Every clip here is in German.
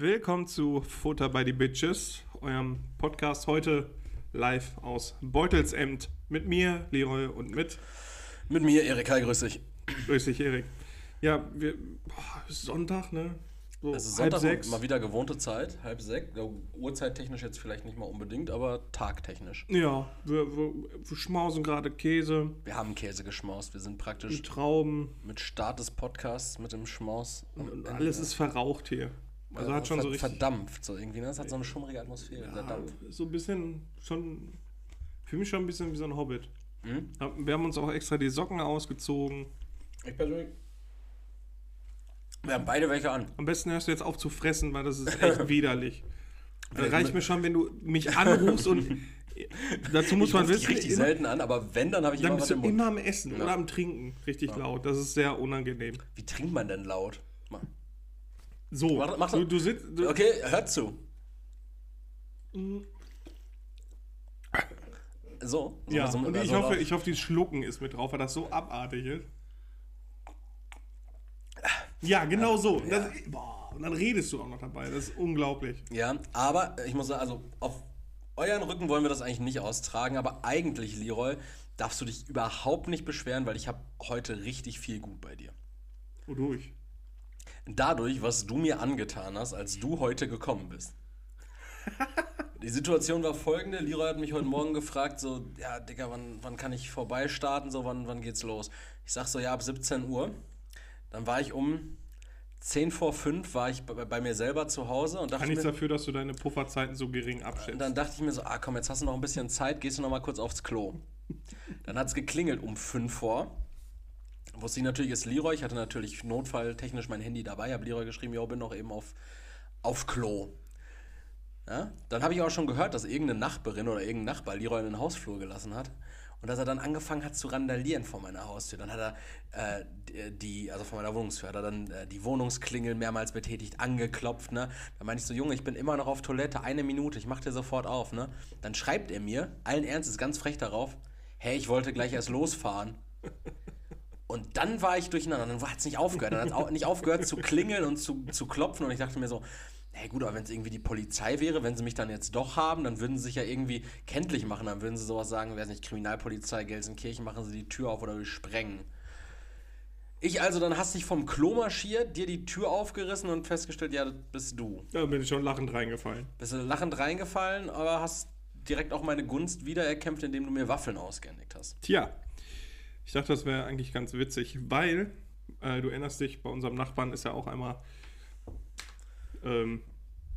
Willkommen zu Futter by the Bitches, eurem Podcast heute live aus Beutelsemt mit mir, Leroy, und mit. Mit mir, Erik. Hi, grüß dich. Grüß dich, Erik. Ja, wir, boah, ist Sonntag, ne? So Es ist Sonntag, mal wieder gewohnte Zeit, halb sechs. Uhrzeittechnisch jetzt vielleicht nicht mal unbedingt, aber tagtechnisch. Ja, wir, wir, wir schmausen gerade Käse, Wir haben Käse geschmaust. Wir sind praktisch mit Trauben mit Start des Podcasts mit dem Schmaus. und Ende. alles ist verraucht hier. Also Ja, hat schon ver- so richtig. Verdampft so irgendwie, ne? Das hat so eine schummrige Atmosphäre, der Ja, Dampf. so ein bisschen schon. Für mich schon ein bisschen wie so ein Hobbit. Ja, Wir haben uns auch extra die Socken ausgezogen. Ich persönlich. Wir haben beide welche an. Am besten hörst du jetzt auf zu fressen, weil das ist echt widerlich. Vielleicht reicht mir schon, wenn du mich anrufst und dazu muss ich man wissen, richtig immer, selten an, aber wenn, dann habe ich dann immer bist was im Mund. immer am Essen oder am Trinken richtig laut. Das ist sehr unangenehm. Wie trinkt man denn laut? Mal. So, Mach- mach du, du sitzt. Okay, hört zu. So. so Ja, so- und ich also hoffe, laut. ich hoffe, die Schlucken ist mit drauf, weil das so abartig ist. Ja, genau so. Das, boah, und dann redest du auch noch dabei. Das ist unglaublich. Ja, aber ich muss sagen, also auf euren Rücken wollen wir das eigentlich nicht austragen, aber eigentlich, Leroy, darfst du dich überhaupt nicht beschweren, weil ich habe heute richtig viel gut bei dir. Wodurch? Dadurch, was du mir angetan hast, als du heute gekommen bist. Die Situation war folgende: Leroy hat mich heute Morgen gefragt, so, ja, Digga, wann, wann kann ich vorbeistarten? So, wann, wann geht's los? Ich sag so, ja, ab 17 Uhr. Dann war ich um 10 vor 5 war ich bei, bei mir selber zu Hause und dachte Kann nichts dafür, dass du deine Pufferzeiten so gering abschätzt. und dann dachte ich mir so, ah komm, jetzt hast du noch ein bisschen Zeit, gehst du noch mal kurz aufs Klo. Dann hat es geklingelt um 5 vor. Wusste ich natürlich, ist Leroy. Ich hatte natürlich notfalltechnisch mein Handy dabei, habe Leroy geschrieben, jo, bin noch eben auf, auf Klo. Ja? Dann habe ich auch schon gehört, dass irgendeine Nachbarin oder irgendein Nachbar Leroy in den Hausflur gelassen hat. Und dass er dann angefangen hat zu randalieren vor meiner Haustür. Dann hat er äh, die, also vor meiner Wohnungstür, hat er dann äh, die Wohnungsklingel mehrmals betätigt, angeklopft, ne? Dann meinte ich so, Junge, ich bin immer noch auf Toilette, eine Minute, ich mach dir sofort auf, ne? Dann schreibt er mir, allen Ernstes, ganz frech darauf, hey, ich wollte gleich erst losfahren. Und dann war ich durcheinander. Dann hat es nicht aufgehört. Dann hat es auch nicht aufgehört zu klingeln und zu, zu klopfen. Und ich dachte mir so, hey gut, aber wenn es irgendwie die Polizei wäre, wenn sie mich dann jetzt doch haben, dann würden sie sich ja irgendwie kenntlich machen. Dann würden sie sowas sagen, weiß nicht, Kriminalpolizei Gelsenkirchen, machen sie die Tür auf oder wir sprengen. Ich also dann hast dich vom Klo marschiert, dir die Tür aufgerissen und festgestellt, ja, das bist du. Da bin ich schon lachend reingefallen. Bist du lachend reingefallen, aber hast direkt auch meine Gunst wiedererkämpft, indem du mir Waffeln ausgehändigt hast. Tja, ich dachte, das wäre eigentlich ganz witzig, weil äh, du erinnerst dich, bei unserem Nachbarn ist ja auch einmal ähm,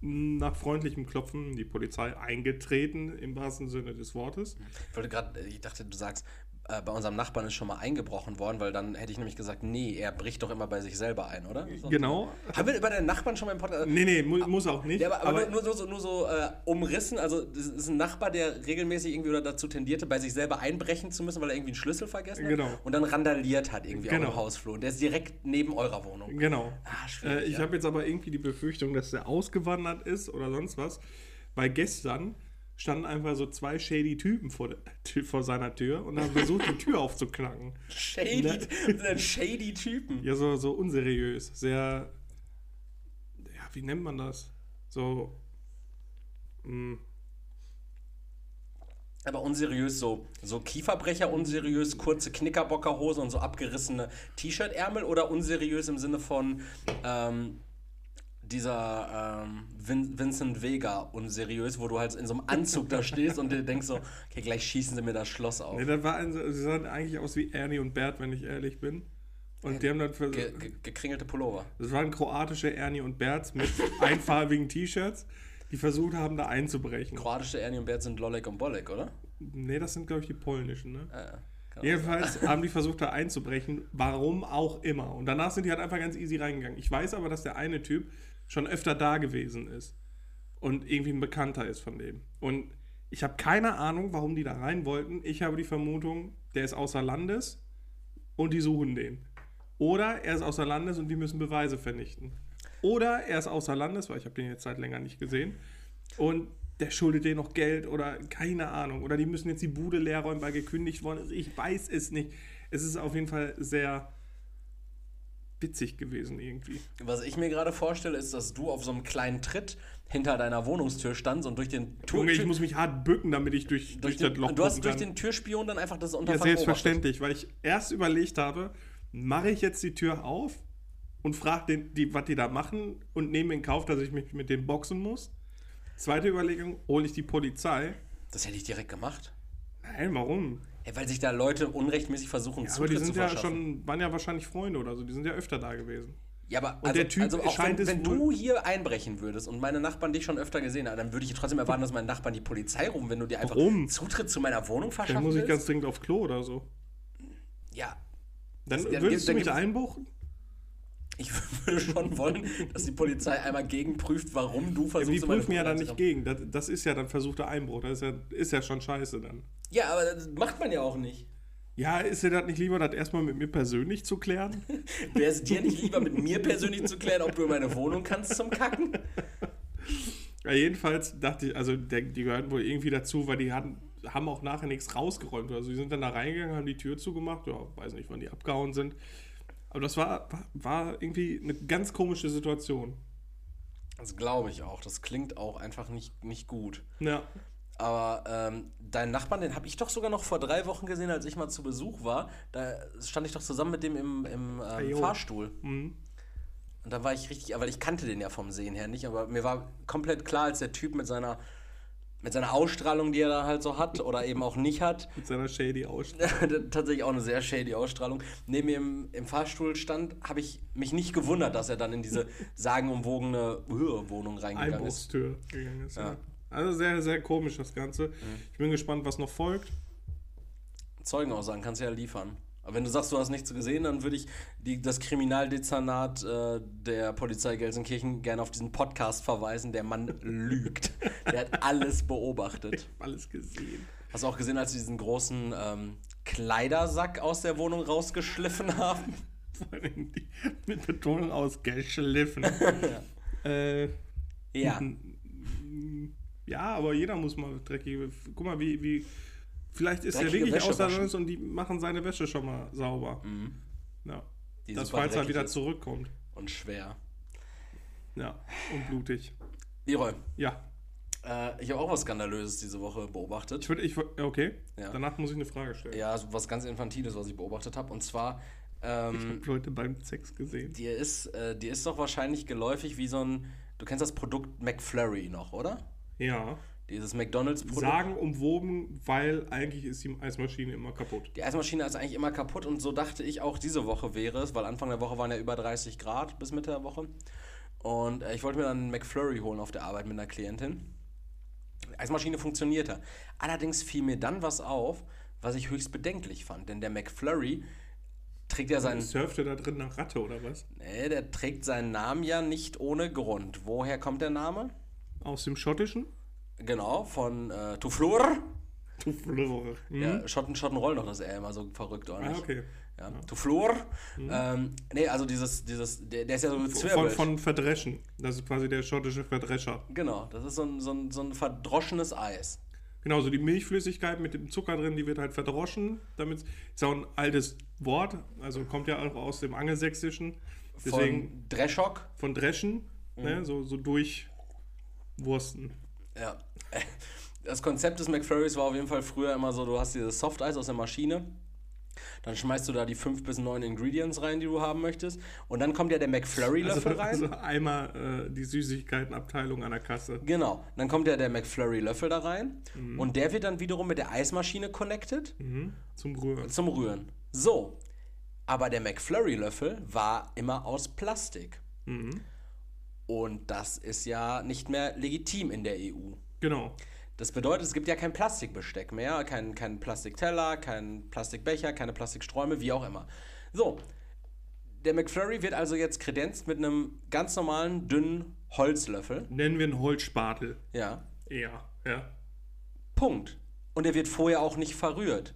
nach freundlichem Klopfen die Polizei eingetreten, im wahrsten Sinne des Wortes. Ich wollte gerade, ich dachte, du sagst, äh, bei unserem Nachbarn ist schon mal eingebrochen worden, weil dann hätte ich nämlich gesagt, nee, er bricht doch immer bei sich selber ein, oder? So. Genau. Haben wir über deinen Nachbarn schon mal im Podcast? Nee, nee, mu muss auch nicht. Ja, aber, aber, nur, nur so, nur so äh, umrissen. Also, das ist ein Nachbar, der regelmäßig irgendwie oder dazu tendierte, bei sich selber einbrechen zu müssen, weil er irgendwie einen Schlüssel vergessen hat. Genau. Und dann randaliert hat irgendwie Genau. auch im Hausflur. Und der ist direkt neben eurer Wohnung. Genau. Ah, schwierig, äh, ich ja. habe jetzt aber irgendwie die Befürchtung, dass der ausgewandert ist oder sonst was, weil gestern standen einfach so zwei shady Typen vor, der, vor seiner Tür und haben versucht, die Tür aufzuknacken. Shady, Ne? shady Typen. Ja, so, so unseriös. Sehr. Ja, wie nennt man das? So. Mh, Aber unseriös, so, so Kieferbrecher unseriös, kurze Knickerbockerhose und so abgerissene T-Shirt-Ärmel oder unseriös im Sinne von ähm, dieser ähm, Vin Vincent Vega unseriös, wo du halt in so einem Anzug da stehst und dir denkst so, okay, gleich schießen sie mir das Schloss auf. nee, das war ein, sie sahen eigentlich aus wie Ernie und Bert, wenn ich ehrlich bin. Und die haben dann für, Ge ge gekringelte Pullover. Das waren kroatische Ernie und Berts mit einfarbigen T-Shirts, die versucht haben, da einzubrechen. Kroatische Ernie und Bert sind Lolek und Bolek, oder? Nee, das sind, glaube ich, die polnischen, ne? Ja, ja. Kann Jedenfalls haben die versucht, da einzubrechen, warum auch immer. Und danach sind die halt einfach ganz easy reingegangen. Ich weiß aber, dass der eine Typ schon öfter da gewesen ist und irgendwie ein Bekannter ist von dem. Und ich habe keine Ahnung, warum die da rein wollten. Ich habe die Vermutung, der ist außer Landes und die suchen den. Oder er ist außer Landes und die müssen Beweise vernichten. Oder er ist außer Landes, weil ich habe den jetzt seit länger nicht gesehen. Und der schuldet denen noch Geld oder keine Ahnung. Oder die müssen jetzt die Bude leer räumen, weil gekündigt worden ist. Ich weiß es nicht. Es ist auf jeden Fall sehr witzig gewesen irgendwie. Was ich mir gerade vorstelle, ist, dass du auf so einem kleinen Tritt hinter deiner Wohnungstür standst und durch den Junge, ich muss mich hart bücken, damit ich durch, durch, durch, den, das Loch Du hast durch den Türspion dann einfach das Ja, Unterfangen selbstverständlich, weil ich erst überlegt habe, mache ich jetzt die Tür auf und frage den, die, was die da machen und nehme in Kauf, dass ich mich mit denen boxen muss. Zweite Überlegung, hole ich die Polizei. Das hätte ich direkt gemacht. Nein, warum? Ja, weil sich da Leute unrechtmäßig versuchen, Ja, aber die Zutritt sind zu ja schon, waren ja wahrscheinlich Freunde oder so, die sind ja öfter da gewesen. Ja, aber Und also, der Typ also auch scheint wenn, es wenn du hier einbrechen würdest und meine Nachbarn dich schon öfter gesehen haben, dann würde ich trotzdem erwarten, dass meine Nachbarn die Polizei rufen, wenn du dir einfach Warum? Zutritt zu meiner Wohnung Dann verschaffen muss ich ganz dringend auf Klo oder so. ja, Dann Das- dann würdest gibt- du dann mich einbuchen? ich würde schon wollen, dass die Polizei einmal gegenprüft, warum du Ja, versuchst, die in meine prüfen ja dann nicht gegen. Das, das ist ja dann versuchter Einbruch. Das ist ja, ist ja schon scheiße dann. Ja, aber das macht man ja auch nicht. Ja, ist dir das nicht lieber, das erstmal mit mir persönlich zu klären? Wäre es dir nicht lieber, mit mir persönlich zu klären, ob du in meine Wohnung kannst zum Kacken? Ja, jedenfalls dachte ich, also der, die gehörten wohl irgendwie dazu, weil die hatten, haben auch nachher nichts rausgeräumt. Also die sind dann da reingegangen, haben die Tür zugemacht. Ja, weiß nicht, wann die abgehauen sind. Aber das war, war, war irgendwie eine ganz komische Situation. Das glaube ich auch. Das klingt auch einfach nicht, nicht gut. Ja. Aber ähm, deinen Nachbarn, den habe ich doch sogar noch vor drei Wochen gesehen, als ich mal zu Besuch war. Da stand ich doch zusammen mit dem im, im ähm, jo. Fahrstuhl. Mhm. Und da war ich richtig, weil ich kannte den ja vom Sehen her nicht, aber mir war komplett klar, als der Typ mit seiner, mit seiner Ausstrahlung, die er da halt so hat oder eben auch nicht hat, Mit seiner shady Ausstrahlung. tatsächlich auch eine sehr shady Ausstrahlung, neben mir im, im Fahrstuhl stand, habe ich mich nicht gewundert, dass er dann in diese sagenumwogene Wohnung reingegangen ist. Einbruchstür gegangen ist. Ja. Ja. Mhm. Also sehr, sehr komisch das Ganze. Ich bin gespannt, was noch folgt. Zeugenaussagen kannst du ja liefern. Aber wenn du sagst, du hast nichts gesehen, dann würde ich die, das Kriminaldezernat äh, der Polizei Gelsenkirchen gerne auf diesen Podcast verweisen. Der Mann lügt. Der hat alles beobachtet. Alles gesehen. Hast du auch gesehen, als sie diesen großen ähm, Kleidersack aus der Wohnung rausgeschliffen haben? Vor allem die, mit Betonung ausgeschliffen. äh, Ja. Ja, aber jeder muss mal dreckige. Guck mal, wie. wie vielleicht ist er wirklich. Landes und die machen seine Wäsche schon mal sauber. Ja. Mhm. Die das, falls er dreckig wieder zurückkommt. Und schwer. Ja. Und blutig. Leroy, Ja. äh, ich habe auch was Skandalöses diese Woche beobachtet. Ich würde. Ich, okay. Ja. Danach muss ich eine Frage stellen. Ja, so was ganz Infantiles, was ich beobachtet habe. Und zwar, Ich ähm, habe Leute beim Sex gesehen. dir, ist, äh, dir ist doch wahrscheinlich geläufig wie so ein. Du kennst das Produkt McFlurry noch, oder? Ja. Dieses McDonalds-Produkt. Sagen umwoben, weil eigentlich ist die Eismaschine immer kaputt. Die Eismaschine ist eigentlich immer kaputt und so dachte ich auch diese Woche wäre es, weil Anfang der Woche waren ja über 30 Grad bis Mitte der Woche. Und äh, ich wollte mir dann einen McFlurry holen auf der Arbeit mit einer Klientin. Die Eismaschine funktionierte. Allerdings fiel mir dann was auf, was ich höchst bedenklich fand. Denn der McFlurry trägt ja seinen. Surfte da drin nach Ratte oder was? Nee, der trägt seinen Namen ja nicht ohne Grund. Woher kommt der Name? Aus dem Schottischen? Genau, von äh, Toufleur. Du Flöre. Hm? Ja, Schotten, Schotten rollen doch das R immer so verrückt, oder Ah, nicht? okay. Ja, Toufleur. Ähm, nee, also dieses, dieses, der, der ist ja so Von, bezwirbelt. von Verdreschen. Das ist quasi der schottische Verdrescher. Genau, das ist so ein, so, ein, so ein verdroschenes Eis. Genau, so die Milchflüssigkeit mit dem Zucker drin, die wird halt verdroschen. Damit ist auch ein altes Wort, also kommt ja auch aus dem Angelsächsischen. Deswegen Von Dreschok. von, Dreschen, Mhm. ne, so, so durchwursten. Ja. Das Konzept des McFlurries war auf jeden Fall früher immer so, du hast dieses Softeis aus der Maschine, dann schmeißt du da die fünf bis neun Ingredients rein, die du haben möchtest, und dann kommt ja der McFlurry-Löffel Also, rein. also einmal äh, die Süßigkeitenabteilung an der Kasse. Genau, dann kommt ja der McFlurry-Löffel da rein und der wird dann wiederum mit der Eismaschine connected Mhm. Zum Rühren. zum Rühren. So, aber der McFlurry-Löffel war immer aus Plastik. Mhm. Und das ist ja nicht mehr legitim in der EU. Genau. Das bedeutet, es gibt ja kein Plastikbesteck mehr, kein, kein Plastikteller, kein Plastikbecher, keine Plastiksträume, wie auch immer. So, der McFlurry wird also jetzt kredenzt mit einem ganz normalen, dünnen Holzlöffel. Nennen wir einen Holzspatel. Ja, Ja, ja. Punkt. Und der wird vorher auch nicht verrührt.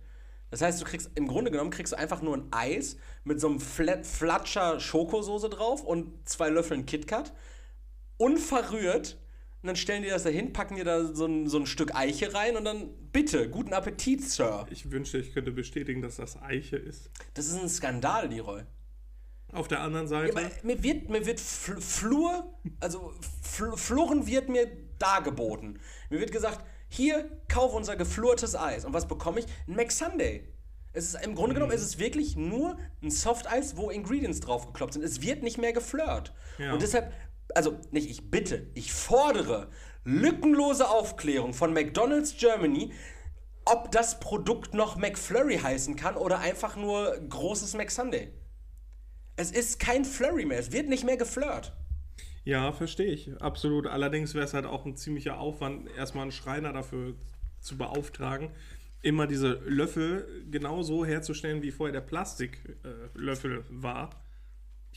Das heißt, du kriegst im Grunde genommen kriegst du einfach nur ein Eis mit so einem Flat, Flatscher Schokosoße drauf und zwei Löffeln KitKat. Unverrührt. Und dann stellen die das da hin, packen dir da so ein, so ein Stück Eiche rein und dann bitte, guten Appetit, Sir. Ich wünschte, ich könnte bestätigen, dass das Eiche ist. Das ist ein Skandal, Leroy. Auf der anderen Ja, Seite. aber mir wird, mir wird Fl Flur, also Fl Flurren wird mir dargeboten. Mir wird gesagt, hier, kauf unser geflurtes Eis. Und was bekomme ich? Ein McSunday. Es ist, Im Grunde genommen ist es wirklich nur ein Soft-Eis, wo Ingredients draufgekloppt sind. Es wird nicht mehr geflirt. Ja. Und deshalb, also nicht ich bitte, ich fordere lückenlose Aufklärung von McDonald's Germany, ob das Produkt noch McFlurry heißen kann oder einfach nur großes McSunday. Es ist kein Flurry mehr, es wird nicht mehr geflirt. Ja, verstehe ich. Absolut. Allerdings wäre es halt auch ein ziemlicher Aufwand, erstmal einen Schreiner dafür zu beauftragen, immer diese Löffel genauso herzustellen, wie vorher der Plastiklöffel äh, war.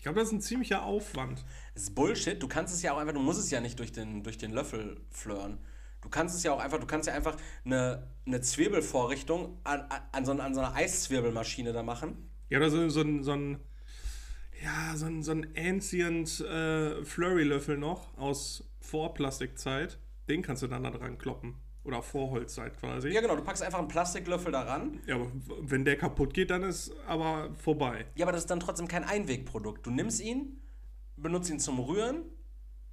Ich glaube, das ist ein ziemlicher Aufwand. Das ist Bullshit, du kannst es ja auch einfach, du musst es ja nicht durch den, durch den Löffel flören. Du kannst es ja auch einfach, du kannst ja einfach eine, eine Zwirbelvorrichtung an, an, an, so, an so einer Eiszwirbelmaschine da machen. Ja, oder so, so, ein, so ein, ja, so ein, so ein Ancient äh, Flurry-Löffel noch aus Vorplastikzeit. Den kannst du dann da dran kloppen. Oder Vorholzzeit quasi. Ja, genau, du packst einfach einen Plastiklöffel da ran. Ja, aber wenn der kaputt geht, dann ist aber vorbei. Ja, aber das ist dann trotzdem kein Einwegprodukt. Du nimmst ihn, benutzt ihn zum Rühren,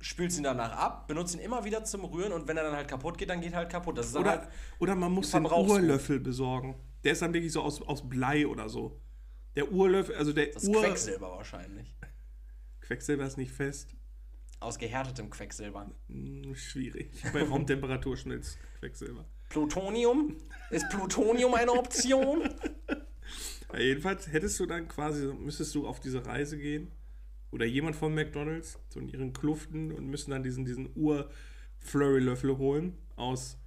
spülst ihn danach ab, benutzt ihn immer wieder zum Rühren und wenn er dann halt kaputt geht, dann geht er halt kaputt. Das ist Oder, halt, oder man muss den. Urlöffel besorgen. Der ist dann wirklich so aus, aus Blei oder so. Der Urlöffel, also der das ist Ur... Quecksilber wahrscheinlich. Quecksilber ist nicht fest. Aus gehärtetem Quecksilber. Hm, schwierig. Bei Raumtemperatur schmilzt Quecksilber. Plutonium? Ist Plutonium eine Option? Ja, jedenfalls hättest du dann quasi, müsstest du auf diese Reise gehen oder jemand von McDonalds, so in ihren Kluften und müssen dann diesen, diesen Ur-Flurry-Löffel holen aus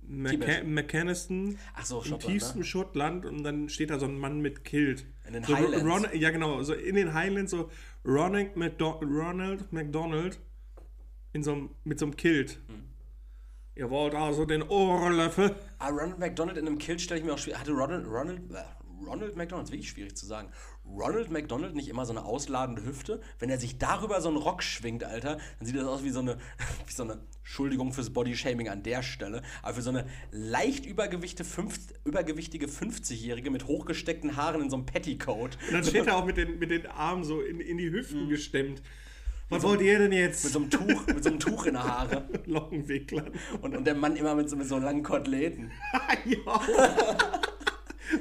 Tibet. McCa McCanniston Ach so, im tiefsten ne? Schottland und dann steht da so ein Mann mit Kilt. In den so Highlands. Ron, ja, genau, so in den Highlands, so Ronald, McDo Ronald McDonald in so einem, mit so einem Kilt. Hm. Ihr wollt also den Ohrlöffel. Ah, Ronald McDonald in einem Kilt stelle ich mir auch schwierig. Hatte Ronald, Ronald, äh, Ronald McDonald, ist wirklich schwierig zu sagen. Ronald McDonald nicht immer so eine ausladende Hüfte? Wenn er sich darüber so einen Rock schwingt, Alter, dann sieht das aus wie so eine, wie so eine Entschuldigung fürs Bodyshaming an der Stelle, aber für so eine leicht fünf, übergewichtige 50-Jährige mit hochgesteckten Haaren in so einem Petticoat. Und dann steht er auch mit den, mit den Armen so in, in die Hüften gestemmt. Was wollt ihr denn jetzt? Mit so einem Tuch, mit so einem Tuch in der Haare. Lockenwicklern. Und, und der Mann immer mit so, mit so langen Koteletten. ja.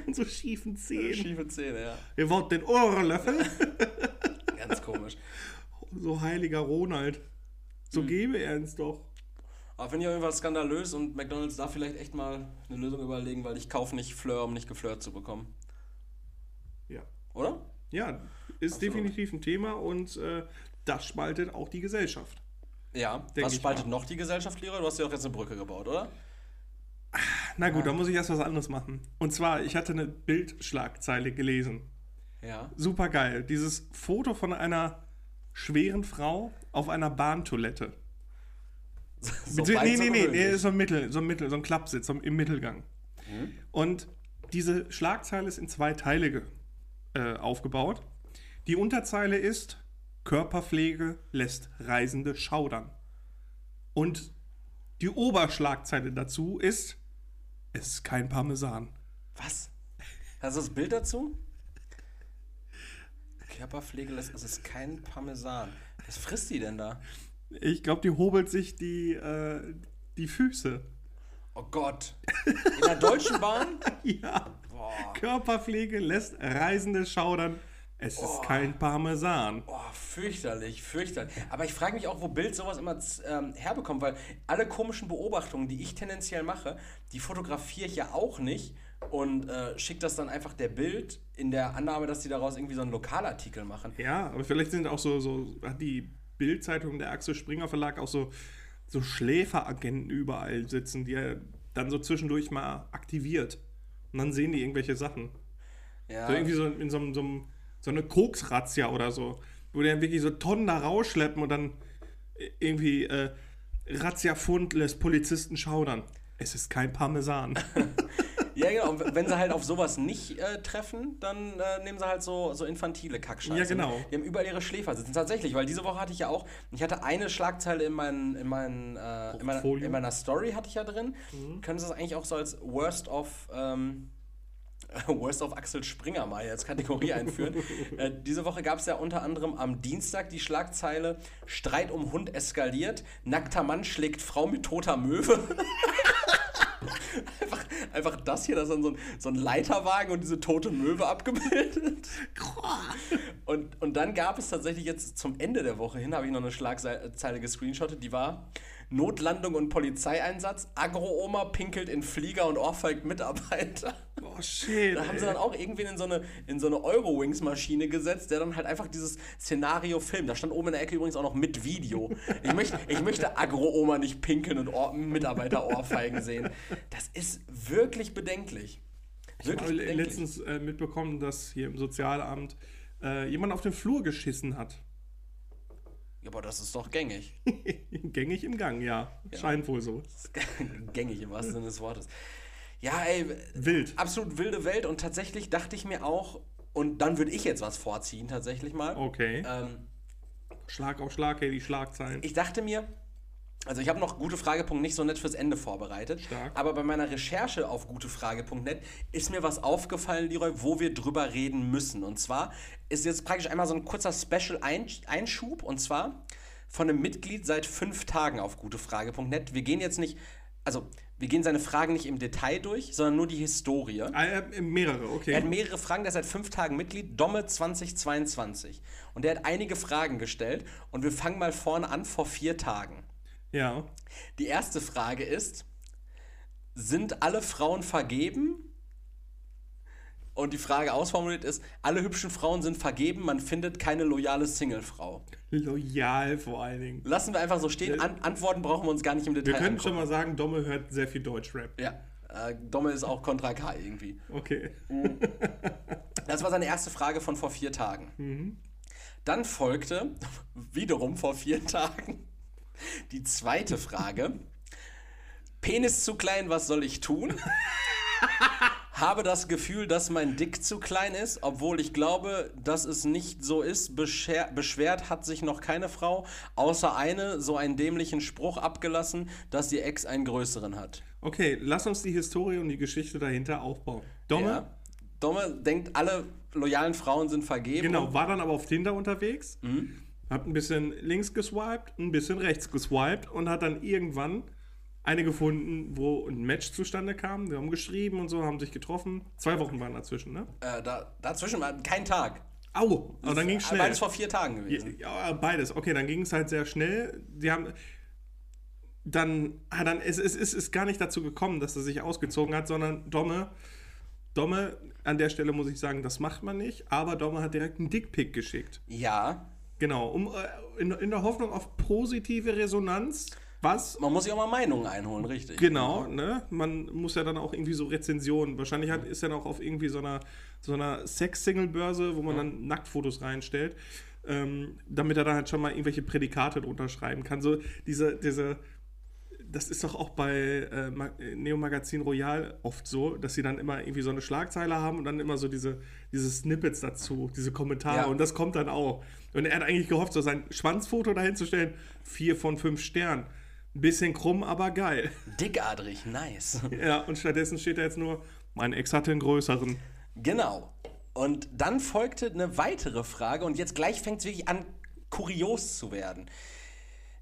Und so schiefen Zähnen. Schiefe Zähne, ja. Ihr wollt den Ohrlöffel? Ganz komisch. So heiliger Ronald. So gebe er uns doch. Aber finde ich auf jeden Fall skandalös und McDonalds darf vielleicht echt mal eine Lösung überlegen, weil ich kaufe nicht Fleur, um nicht geflirt zu bekommen. Ja. Oder? Ja, ist Absolut. definitiv ein Thema und äh, das spaltet auch die Gesellschaft. Ja. Was spaltet mal. noch die Gesellschaft, Lehrer? Du hast ja auch jetzt eine Brücke gebaut, oder? Na gut, da muss ich erst was anderes machen. Und zwar, ich hatte eine Bildschlagzeile gelesen. Ja. Super geil. Dieses Foto von einer schweren Frau auf einer Bahntoilette. So weit, nee, nee, nee, nee, so ein Mittel, so ein Mittel, so ein Klappsitz so im Mittelgang. Mhm. Und diese Schlagzeile ist in zwei Teile äh, aufgebaut. Die Unterzeile ist Körperpflege lässt Reisende schaudern. Und die Oberschlagzeile dazu ist es ist kein Parmesan. Was? Hast du das Bild dazu? Körperpflege lässt, es ist kein Parmesan. Was frisst die denn da? Ich glaube, die hobelt sich die, äh, die Füße. Oh Gott. In der Deutschen Bahn? Ja. Boah. Körperpflege lässt Reisende schaudern. Es ist kein Parmesan. Oh, fürchterlich, fürchterlich. Aber ich frage mich auch, wo Bild sowas immer ähm, herbekommt, weil alle komischen Beobachtungen, die ich tendenziell mache, die fotografiere ich ja auch nicht und äh, schicke das dann einfach der Bild in der Annahme, dass die daraus irgendwie so einen Lokalartikel machen. Ja, aber vielleicht sind auch so, so hat die Bildzeitung der Axel Springer Verlag auch so, so Schläferagenten überall sitzen, die er dann so zwischendurch mal aktiviert. Und dann sehen die irgendwelche Sachen. Ja, So irgendwie so in so, einem- so, einem- so eine Koksrazzia oder so, wo die dann wirklich so Tonnen da rausschleppen und dann irgendwie äh, Razzia-Fund lässt Polizisten schaudern. Es ist kein Parmesan. ja, genau. Und wenn sie halt auf sowas nicht äh, treffen, dann äh, nehmen sie halt so, so infantile Kackscheiße. Ja, genau. Die haben überall ihre Schläfer sitzen. Tatsächlich, weil diese Woche hatte ich ja auch, ich hatte eine Schlagzeile in, meinen, in, meinen, äh, in, meiner, in meiner Story hatte ich ja drin. Mhm. Können Sie das eigentlich auch so als Worst of, ähm, Worst of Axel Springer mal als Kategorie einführen. äh, diese Woche gab es ja unter anderem am Dienstag die Schlagzeile Streit um Hund eskaliert, nackter Mann schlägt Frau mit toter Möwe. einfach, einfach das hier, das ist dann so ein, so ein Leiterwagen und diese tote Möwe abgebildet. und, und dann gab es tatsächlich jetzt zum Ende der Woche hin, habe ich noch eine Schlagzeile gescreenshottet, die war Notlandung und Polizeieinsatz, Agro-Oma pinkelt in Flieger und ohrfeigt Mitarbeiter. Oh shit. Da haben sie dann auch irgendwie in so eine, in so eine Eurowings-Maschine gesetzt, der dann halt einfach dieses Szenario filmt. Da stand oben in der Ecke übrigens auch noch mit Video. Ich möchte, ich möchte Agro-Oma nicht pinkeln und Ohr, Mitarbeiter Ohrfeigen sehen. Das ist wirklich bedenklich. Wirklich ich habe letztens äh, mitbekommen, dass hier im Sozialamt äh, jemand auf den Flur geschissen hat. Aber das ist doch gängig. gängig im Gang, ja. ja. Scheint wohl so. gängig im wahrsten Sinne des Wortes. Ja, ey. Wild. Absolut wilde Welt. Und tatsächlich dachte ich mir auch, und dann würde ich jetzt was vorziehen, tatsächlich mal. Okay. Ähm, Schlag auf Schlag, hey, die Schlagzeilen. Ich dachte mir, also ich habe noch gute Fragepunkt nicht so nett fürs Ende vorbereitet. Stark. Aber bei meiner Recherche auf gutefrage.net ist mir was aufgefallen, Leroy, wo wir drüber reden müssen. Und zwar ist jetzt praktisch einmal so ein kurzer Special-Einschub. Und zwar von einem Mitglied seit fünf Tagen auf gutefrage.net. Wir gehen jetzt nicht, also wir gehen seine Fragen nicht im Detail durch, sondern nur die Historie. Ah, er hat mehrere, okay. Er hat mehrere Fragen, der ist seit fünf Tagen Mitglied, Domme 2022. Und der hat einige Fragen gestellt. Und wir fangen mal vorne an vor vier Tagen. Ja. Die erste Frage ist: Sind alle Frauen vergeben? Und die Frage ausformuliert ist: Alle hübschen Frauen sind vergeben, man findet keine loyale Singlefrau. Loyal vor allen Dingen. Lassen wir einfach so stehen. An Antworten brauchen wir uns gar nicht im Detail. Wir können angucken. schon mal sagen, Domme hört sehr viel Deutschrap. Ja. Äh, Domme ist auch Kontra K irgendwie. Okay. Mhm. Das war seine erste Frage von vor vier Tagen. Mhm. Dann folgte, wiederum vor vier Tagen, die zweite Frage. Penis zu klein, was soll ich tun? Habe das Gefühl, dass mein Dick zu klein ist, obwohl ich glaube, dass es nicht so ist. Bescher beschwert hat sich noch keine Frau, außer eine so einen dämlichen Spruch abgelassen, dass ihr Ex einen größeren hat. Okay, lass uns die Historie und die Geschichte dahinter aufbauen. Domme? Ja. Domme denkt, alle loyalen Frauen sind vergeben. Genau, war dann aber auf Tinder unterwegs. Mhm hab ein bisschen links geswiped, ein bisschen rechts geswiped und hat dann irgendwann eine gefunden, wo ein Match zustande kam. Wir haben geschrieben und so, haben sich getroffen. Zwei Wochen waren dazwischen, ne? Äh, da, dazwischen war kein Tag. Au, aber dann ging es schnell. Beides vor vier Tagen gewesen. Ja, beides. Okay, dann ging es halt sehr schnell. Die haben dann, ah, dann es, es, es ist gar nicht dazu gekommen, dass er sich ausgezogen hat, sondern Domme, Domme, an der Stelle muss ich sagen, das macht man nicht, aber Domme hat direkt einen Dickpick geschickt. Ja. Genau, um, äh, in, in der Hoffnung auf positive Resonanz. Was? Man muss sich auch mal Meinungen einholen, richtig. Genau, ne? Man muss ja dann auch irgendwie so Rezensionen. Wahrscheinlich hat, ist er auch auf irgendwie so einer, so einer Sex-Single-Börse, wo man ja. dann Nacktfotos reinstellt, ähm, damit er dann halt schon mal irgendwelche Prädikate drunter schreiben kann. So diese, diese, das ist doch auch bei äh, Neo Magazin Royal oft so, dass sie dann immer irgendwie so eine Schlagzeile haben und dann immer so diese, diese Snippets dazu, diese Kommentare ja. und das kommt dann auch. Und er hat eigentlich gehofft, so sein Schwanzfoto dahin zu stellen, vier von fünf Sternen. Ein bisschen krumm, aber geil. Dickadrig, nice. Ja, und stattdessen steht da jetzt nur, mein Ex hatte einen größeren. Genau. Und dann folgte eine weitere Frage und jetzt gleich fängt es wirklich an, kurios zu werden.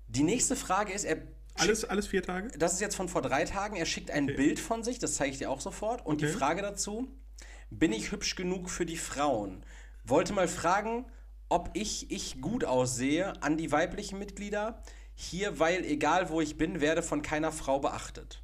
Die nächste Frage ist, er alles, alles vier Tage? Das ist jetzt von vor drei Tagen. Er schickt ein okay. Bild von sich, das zeige ich dir auch sofort. Und okay. die Frage dazu: Bin ich hübsch genug für die Frauen? Wollte mal fragen, ob ich, ich gut aussehe an die weiblichen Mitglieder. Hier, weil egal wo ich bin, werde von keiner Frau beachtet.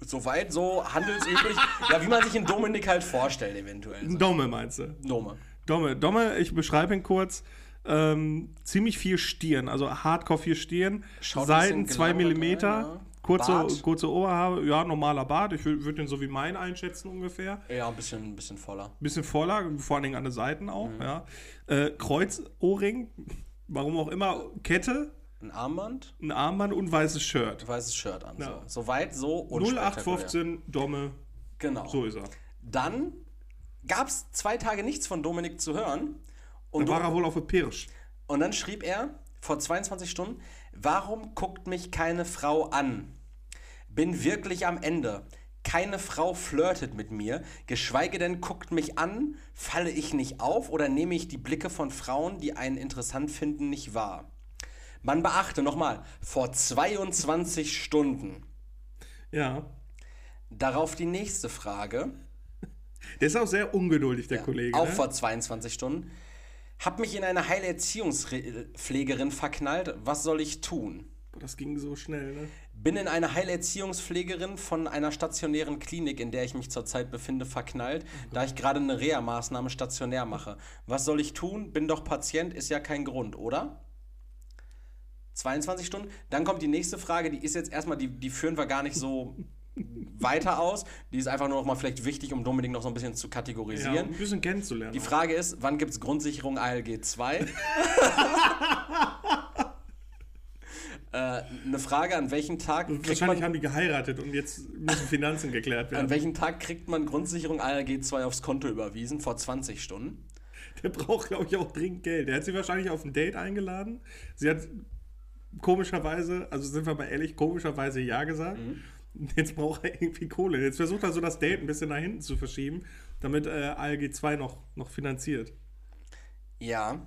Soweit so handelsüblich. ja, wie man sich in Dominik halt vorstellt, eventuell. So. Dome meinst du? Dome. Dome, Dome ich beschreibe ihn kurz ähm, ziemlich viel Stirn, also Hardcore viel Stirn, Schaut Seiten 2 mm, ja. kurze, kurze Oberhaare, ja, normaler Bart, ich würde den so wie mein einschätzen ungefähr. Ja, ein bisschen, ein bisschen voller. Bisschen voller, vor allen Dingen an den Seiten auch, mhm. ja. Äh, Kreuzohrring, warum auch immer, Kette, ein Armband? Ein Armband und weißes Shirt. Weißes Shirt an. Ja. So. Soweit so 0815 Domme. Genau. So ist er. Dann gab es zwei Tage nichts von Dominik zu hören. Und da war er wohl auf der Pirsch. Und dann schrieb er vor 22 Stunden, warum guckt mich keine Frau an? Bin wirklich am Ende. Keine Frau flirtet mit mir, geschweige denn guckt mich an, falle ich nicht auf oder nehme ich die Blicke von Frauen, die einen interessant finden, nicht wahr. Man beachte nochmal, vor 22 Stunden. Ja. Darauf die nächste Frage. Der ist auch sehr ungeduldig, der Ja, Kollege. Auch ne? vor 22 Stunden. Hab mich in eine Heilerziehungspflegerin verknallt. Was soll ich tun? Das ging so schnell, ne? Bin in eine Heilerziehungspflegerin von einer stationären Klinik, in der ich mich zurzeit befinde, verknallt, da ich gerade eine Reha-Maßnahme stationär mache. Was soll ich tun? Bin doch Patient, ist ja kein Grund, oder? 22 Stunden. Dann kommt die nächste Frage, die ist jetzt erstmal, die, die führen wir gar nicht so weiter aus. Die ist einfach nur noch mal vielleicht wichtig, um Dominik noch so ein bisschen zu Ja, kategorisieren. um ein bisschen kennenzulernen. Die. Frage ist, wann gibt es Grundsicherung ALG 2? äh, eine Frage, an welchem Tag kriegt Wahrscheinlich man, haben die geheiratet und jetzt müssen Finanzen geklärt an werden. welchem Tag kriegt man Grundsicherung ALG 2 aufs Konto überwiesen? Vor 20 Stunden. Der braucht, glaube ich, auch dringend Geld. Der hat sie wahrscheinlich auf ein Date eingeladen. Sie hat komischerweise, also sind wir mal ehrlich, komischerweise Ja gesagt. Mhm. Jetzt braucht er irgendwie Kohle. Jetzt versucht er so das Date ein bisschen nach hinten zu verschieben, damit äh, ALG 2 noch, noch finanziert. Ja.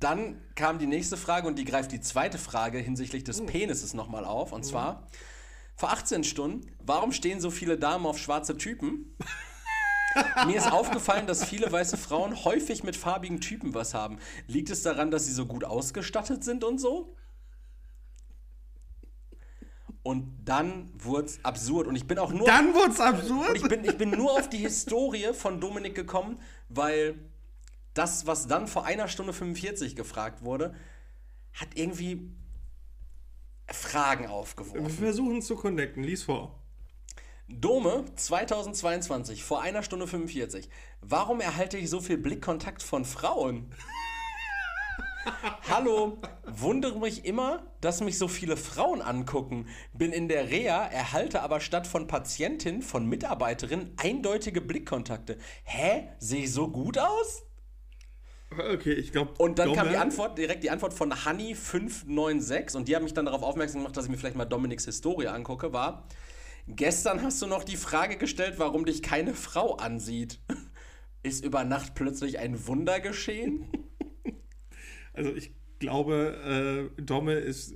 Dann kam die nächste Frage und die greift die zweite Frage hinsichtlich des Penises nochmal auf. Und zwar, vor 18 Stunden, warum stehen so viele Damen auf schwarze Typen? Mir ist aufgefallen, dass viele weiße Frauen häufig mit farbigen Typen was haben. Liegt es daran, dass sie so gut ausgestattet sind und so? Und dann wurde es absurd. Und ich bin auch nur. Dann wurde es Und absurd. ich bin, ich bin nur auf die Historie von Dominik gekommen, weil das, was dann vor einer Stunde 45 gefragt wurde, hat irgendwie Fragen Wir aufgeworfen. versuchen zu connecten. Lies vor. Dome 2022, vor einer Stunde 45. Warum erhalte ich so viel Blickkontakt von Frauen? Hallo, wundere mich immer, dass mich so viele Frauen angucken. Bin in der Reha, erhalte aber statt von Patientin, von Mitarbeiterin eindeutige Blickkontakte. Hä? Sehe ich so gut aus? Okay, ich glaube. Und dann kam die Antwort, direkt die Antwort von Honey596 und die hat mich dann darauf aufmerksam gemacht, dass ich mir vielleicht mal Dominiks Historie angucke, war, gestern hast du noch die Frage gestellt, warum dich keine Frau ansieht. Ist über Nacht plötzlich ein Wunder geschehen? Also ich glaube, äh, Domme ist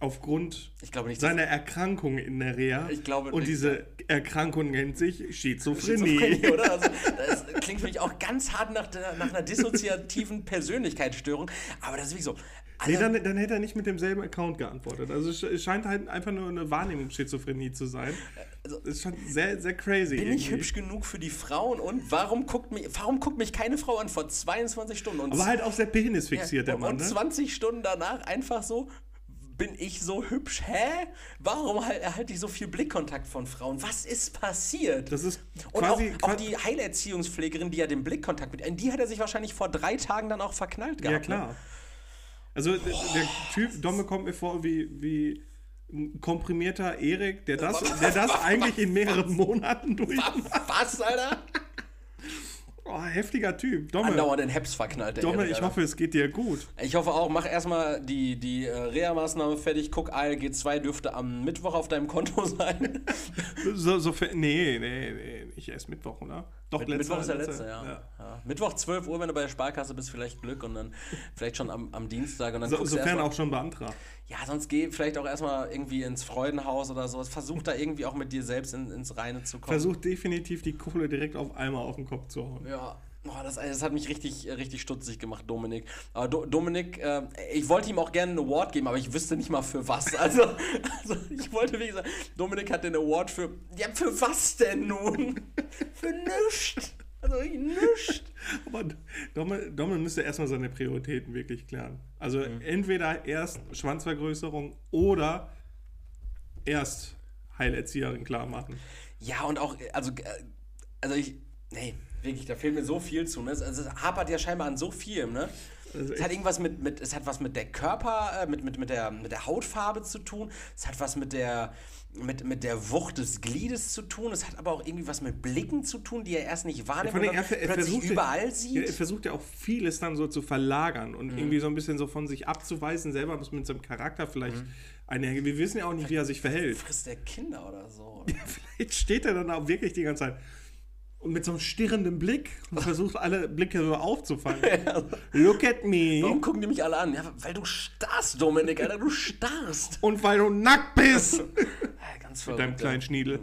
aufgrund nicht, seiner Erkrankung in der Reha. Ich glaube Und nicht. diese Erkrankung nennt sich Schizophrenie. Schizophrenie, oder? Also, das klingt für mich auch ganz hart nach, der, nach einer dissoziativen Persönlichkeitsstörung. Aber das ist wie so. Alle, Nee, dann, dann hätte er nicht mit demselben Account geantwortet. Also es sch- es scheint halt einfach nur eine Wahrnehmungsschizophrenie zu sein. Also- das ist schon sehr, sehr crazy. bin ich irgendwie. hübsch genug für die Frauen und warum guckt mich, warum guckt mich keine Frau an vor 22 Stunden? Und Aber halt auch sehr penisfixiert, der und, Mann. und Ne? 20 Stunden danach einfach so, bin ich so hübsch? Hä? Warum halt, erhalte ich so viel Blickkontakt von Frauen? Was ist passiert? Das ist und quasi. auch, auch qua- die Heilerziehungspflegerin, die ja den Blickkontakt mit, die hat er sich wahrscheinlich vor drei Tagen dann auch verknallt gehabt. ja, klar. Also der, der Typ, Domme kommt mir vor wie, wie ein komprimierter Erik, der das, der das eigentlich in mehreren Monaten durch. Ne? Was, Alter? Oh, heftiger Typ. Domme, Andauernd in Heps verknallt, der Domme Erik, ich hoffe, es geht dir gut. Ich hoffe auch, mach erstmal die, die äh, Reha-Maßnahme fertig. Guck, ALG 2 dürfte am Mittwoch auf deinem Konto sein. So, so, nee, nee, nee, nicht erst Mittwoch, oder? Doch, Mit- letzter- Mittwoch ist der letzter, letzte, ja. Ja. Mittwoch 12 Uhr, wenn du bei der Sparkasse bist, vielleicht Glück und dann vielleicht schon am, am Dienstag und dann So, sofern erstmal- auch schon beantragt. Ja, sonst geh vielleicht auch erstmal irgendwie ins Freudenhaus oder sowas. Versuch da irgendwie auch mit dir selbst in, ins Reine zu kommen. Versucht definitiv die Kohle direkt auf einmal auf den Kopf zu hauen. Ja, Boah, das, das hat mich richtig, richtig stutzig gemacht, Dominik. Aber Do, Dominik, äh, ich wollte ihm auch gerne einen Award geben, aber ich wüsste nicht mal für was. Also, also ich wollte, wie gesagt, Dominik hat den Award für. Ja, für was denn nun? für nichts. Also wirklich nichts. Aber Domme müsste erstmal seine Prioritäten wirklich klären. Also Mhm. entweder erst Schwanzvergrößerung oder erst Heilerzieherin klar machen. Ja, und auch, also, äh, also ich, nee, wirklich, da fehlt mir so viel zu. Ne? Also, es hapert ja scheinbar an so vielem, ne? Also es hat irgendwas mit, mit, es hat was mit der Körper, äh, mit, mit, mit, der, mit der Hautfarbe zu tun. Es hat was mit der, mit, mit der Wucht des Gliedes zu tun. Es hat aber auch irgendwie was mit Blicken zu tun, die er erst nicht wahrnimmt allem, und er, er plötzlich ja- überall Ja, er sieht. versucht ja auch vieles dann so zu verlagern und Mhm. irgendwie so ein bisschen so von sich abzuweisen, selber was mit seinem Charakter vielleicht Mhm. einhergeht. Wir wissen ja auch nicht, wie er sich verhält. Frisst der Kinder oder so. Vielleicht steht er dann auch wirklich die ganze Zeit und mit so einem stirrenden Blick und versucht alle Blicke so aufzufangen. Look at me. Warum gucken die mich alle an? Ja, weil du starrst, Dominik, Alter, du starrst. Und weil du nackt bist. Ja, ganz Mit deinem verrückt. kleinen Schniedel.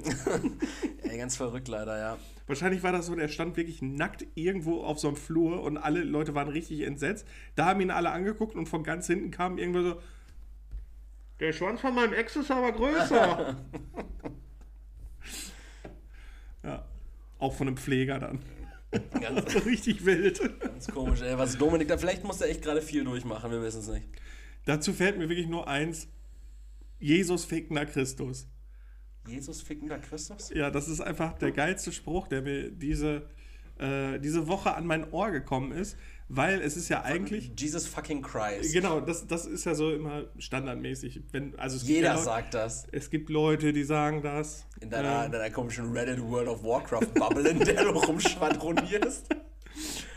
Ey, ganz verrückt leider, ja. Wahrscheinlich war das so, der stand wirklich nackt irgendwo auf so einem Flur und alle Leute waren richtig entsetzt. Da haben ihn alle angeguckt und von ganz hinten kam irgendwo so: Der Schwanz von meinem Ex ist aber größer. ja. Auch von einem Pfleger dann. Ganz, richtig wild. ganz komisch, ey. Was Dominik da, vielleicht muss er echt gerade viel durchmachen, wir wissen es nicht. Dazu fällt mir wirklich nur eins: Jesus fickender Christus. Jesus fickender Christus? Ja, das ist einfach der geilste Spruch, der mir diese, äh, diese Woche an mein Ohr gekommen ist, weil es ist ja eigentlich. Jesus fucking Christ. Genau, das, das ist ja so immer standardmäßig. Wenn, also Jeder ja, sagt das. Es gibt Leute, die sagen das. In deiner, Äh, in deiner komischen Reddit World of Warcraft Bubble, in der du rumschwadronierst.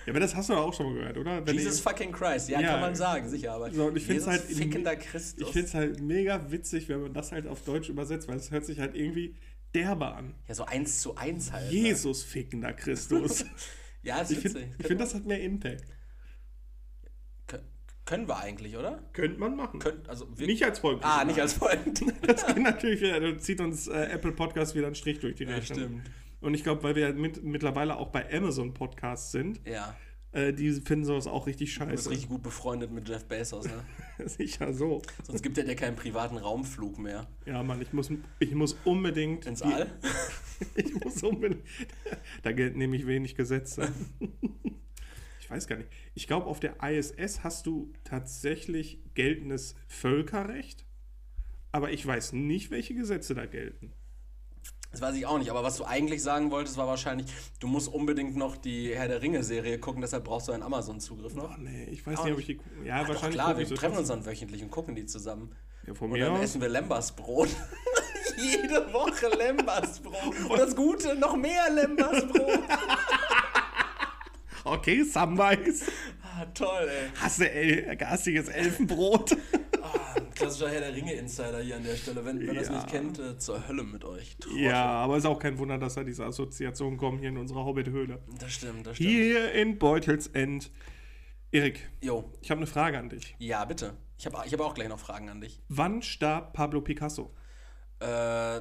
ja, aber das hast du doch auch schon mal gehört, oder? Wenn Jesus ich- fucking Christ, ja, Ja. kann man sagen, sicher, aber So, und ich Jesus halt fickender ich Christus. finde es halt mega witzig, wenn man das halt auf Deutsch übersetzt, weil es hört sich halt irgendwie derbe an. ja, so eins zu eins halt. ne? Jesus fickender Christus. Ja, ist ich witzig. finde, ich find, das hat mehr Impact. Kön- Können wir eigentlich, oder? Könnte man machen. Könnt, also Nicht als Folge. Ah, nicht als Freund. Das geht natürlich wieder, da zieht uns äh, Apple Podcast wieder einen Strich durch die Ja, Rechnung. stimmt. Und ich glaube, weil wir ja mit, mittlerweile auch bei Amazon Podcasts sind, ja, äh, die finden sowas auch richtig du bist scheiße. richtig gut befreundet mit Jeff Bezos, ne? Sicher so. Sonst gibt er dir keinen privaten Raumflug mehr. Ja, Mann, ich muss, ich muss unbedingt. Ins All? Ich muss unbedingt. Da gelten nämlich wenig Gesetze. Ich weiß gar nicht. Ich glaube, auf der ISS hast du tatsächlich geltendes Völkerrecht, aber ich weiß nicht, welche Gesetze da gelten. Das weiß ich auch nicht, aber was du eigentlich sagen wolltest, war wahrscheinlich, du musst unbedingt noch die Herr der Ringe-Serie gucken, deshalb brauchst du einen Amazon-Zugriff noch. Oh nee, ich weiß Auch nicht, ob ich die. Ja, Ach, doch, wahrscheinlich. klar, wir so treffen uns dann wöchentlich und gucken die zusammen. Ja, von Und mir dann aus. essen wir Lembersbrot. Jede Woche Lembersbrot. Und das Gute, noch mehr Lembersbrot. Okay, Samwise. Ah, toll, ey. Hast du el garstiges Elfenbrot? Ah, klassischer Herr der Ringe-Insider hier an der Stelle. Wenn, wenn ihr das Ja. nicht kennt, äh, zur Hölle mit euch. Trottel. ja, aber ist auch kein Wunder, dass da diese Assoziationen kommen hier in unserer Hobbit-Höhle. Das stimmt, das stimmt. Hier in Beutelsend. Erik, Jo, ich habe eine Frage an dich. ja, bitte. Ich habe ich hab auch gleich noch Fragen an dich. Wann starb Pablo Picasso? Äh,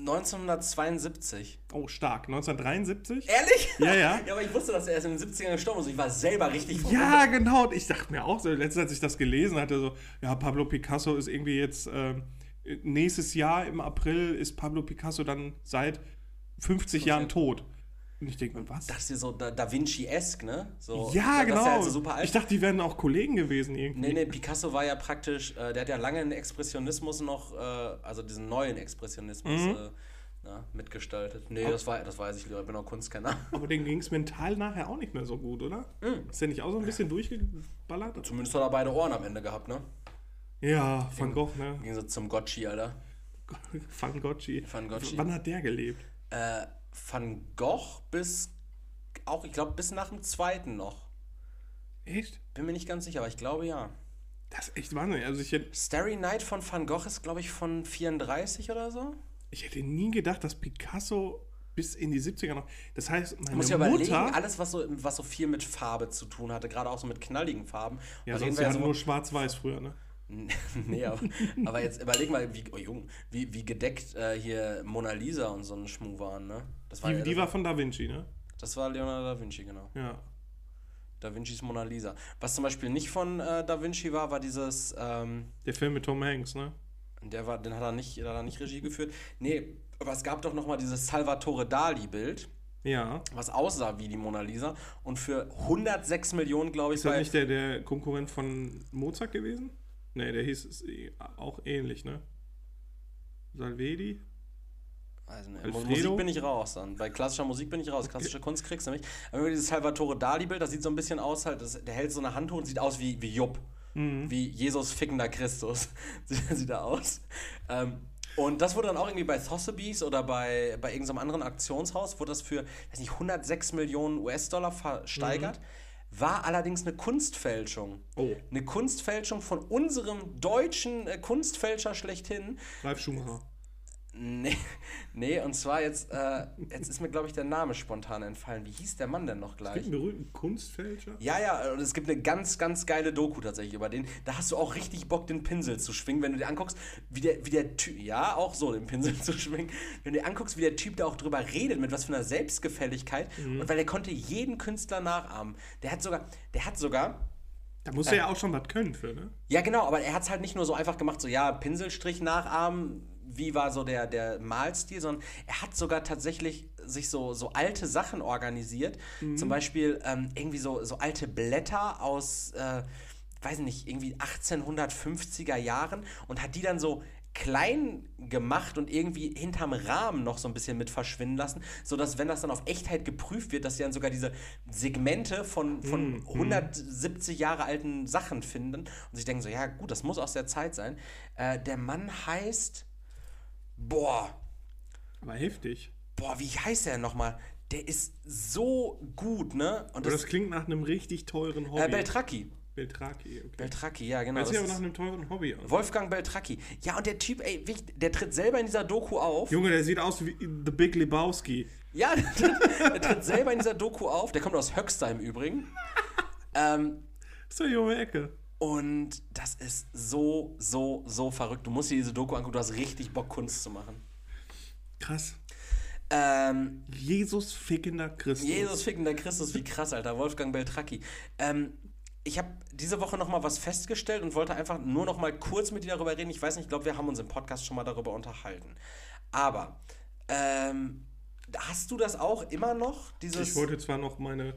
1972. Oh, stark. 1973? Ehrlich? Ja, ja. Ja, aber ich wusste, dass er erst in den 70ern gestorben ist. Ich war selber richtig Ja, genau. Und ich dachte mir auch so, letztens, als ich das gelesen hatte, so, ja, Pablo Picasso ist irgendwie jetzt, ähm, nächstes Jahr im April ist Pablo Picasso dann seit 50 Jahren tot. Und ich denke mir, was? Das ist so Da, da Vinci-esque, ne? So, ja, genau. halt so ich dachte, die wären auch Kollegen gewesen irgendwie. Nee, nee, Picasso war ja praktisch, äh, der hat ja lange den Expressionismus noch, äh, also diesen neuen Expressionismus Mhm. äh, na, mitgestaltet. Nee, das, war, das weiß ich, ich bin auch Kunstkenner. Aber dem ging es mental nachher auch nicht mehr so gut, oder? Ist der nicht auch so ein bisschen durchgeballert? Zumindest hat er beide Ohren am Ende gehabt, ne? Ja, Van Gogh, ne? Im Gegensatz zum Gotchi, Alter. Van Goghi. Van Goghi. Wann hat der gelebt? Äh, Van Gogh bis, auch, ich glaube, bis nach dem zweiten noch. Echt? Bin mir nicht ganz sicher, aber ich glaube ja. Das ist echt Wahnsinn. Also ich hätte, Starry Night von Van Gogh ist, glaube ich, von 34 oder so. ich hätte nie gedacht, dass Picasso bis in die 70er noch. Das heißt, meine Muss ich überlegen, Mutter. alles, was so, was so viel mit Farbe zu tun hatte, gerade auch so mit knalligen Farben. ja, Da sonst wir ja so- nur schwarz-weiß früher, ne? nee, aber, aber jetzt überleg mal, wie, oh Jung, wie, wie gedeckt äh, hier Mona Lisa und so ein Schmuh waren, ne? War, Die, ja, die war von Da Vinci, ne? das war Leonardo da Vinci, genau. Ja. Da Vincis Mona Lisa. Was zum Beispiel nicht von äh, Da Vinci war, war dieses, ähm, Der Film mit Tom Hanks, ne? der war, den hat er nicht, hat er nicht Regie geführt. Nee, aber es gab doch noch mal dieses Salvatore Dali-Bild, Ja. was aussah wie die Mona Lisa und für 106 Millionen, glaube ich, Ist das nicht der, der Konkurrent von Mozart gewesen? Ne, der hieß es auch ähnlich, ne? Salvedi? Also, ne? Musik bin ich raus dann. Bei klassischer Musik bin ich raus. Klassische Kunst kriegst du nicht. Aber dieses Salvatore Dali-Bild, das sieht so ein bisschen aus, halt, das, der hält so eine Hand hoch und sieht aus wie, wie Jupp. Wie Jesus fickender Christus. sieht, er aus. Ähm, und das wurde dann auch irgendwie bei Sotheby's oder bei, bei irgendeinem anderen Aktionshaus, wurde das für, weiß nicht, 106 Millionen US-Dollar versteigert. War allerdings eine Kunstfälschung. Oh. Eine Kunstfälschung von unserem deutschen äh, Kunstfälscher schlechthin. Ralf Schumacher. Nee, nee, und zwar jetzt, äh, jetzt ist mir, glaube ich, der Name spontan entfallen. Wie hieß der Mann denn noch Gibt gleich? einen berühmten Kunstfälscher? Ja, ja, und es gibt eine ganz, ganz geile Doku tatsächlich über den. Da hast du auch richtig Bock, den Pinsel zu schwingen, wenn du dir anguckst, wie der, wie der Typ, ja, auch so, den Pinsel zu schwingen, wenn du dir anguckst, wie der Typ da auch drüber redet, mit was für einer Selbstgefälligkeit. Und weil der konnte jeden Künstler nachahmen. Der hat sogar, der hat sogar, Da muss er ja auch schon was können für, ne? ja, genau, aber er hat es halt nicht nur so einfach gemacht, so ja, Pinselstrich nachahmen, wie war so der, der Malstil, sondern er hat sogar tatsächlich sich so, so alte Sachen organisiert. Zum Beispiel ähm, irgendwie so, so alte Blätter aus, äh, weiß nicht, irgendwie 1850er Jahren und hat die dann so klein gemacht und irgendwie hinterm Rahmen noch so ein bisschen mit verschwinden lassen, sodass, wenn das dann auf Echtheit geprüft wird, dass sie dann sogar diese Segmente von, von 170 Jahre alten Sachen finden und sich denken so, ja gut, das muss aus der Zeit sein. Äh, der Mann heißt, boah, Aber heftig. boah, wie heißt er nochmal? Der ist so gut, ne? Und Aber das, das klingt nach einem richtig teuren Hobby. äh, Beltracchi. Beltraki, okay. Beltracchi, ja, genau. Hört sich das aber nach einem teuren Hobby an. Wolfgang Beltracchi. Ja, und der Typ, ey, der tritt selber in dieser Doku auf. Junge, der sieht aus wie The Big Lebowski. Ja, der, tritt- der tritt selber in dieser Doku auf. Der kommt aus Höxter im Übrigen. ähm, ist doch hier um die Ecke. Und das ist so, so, so verrückt. Du musst dir diese Doku angucken, du hast richtig Bock, Kunst zu machen. Krass. Ähm, Jesus fickender Christus. Jesus fickender Christus, wie krass, Alter. Wolfgang Beltracchi. Ähm, ich habe diese Woche noch mal was festgestellt und wollte einfach nur noch mal kurz mit dir darüber reden. Ich weiß nicht, ich glaube, wir haben uns im Podcast schon mal darüber unterhalten. Aber ähm, hast du das auch immer noch? Dieses, Ich wollte zwar noch meine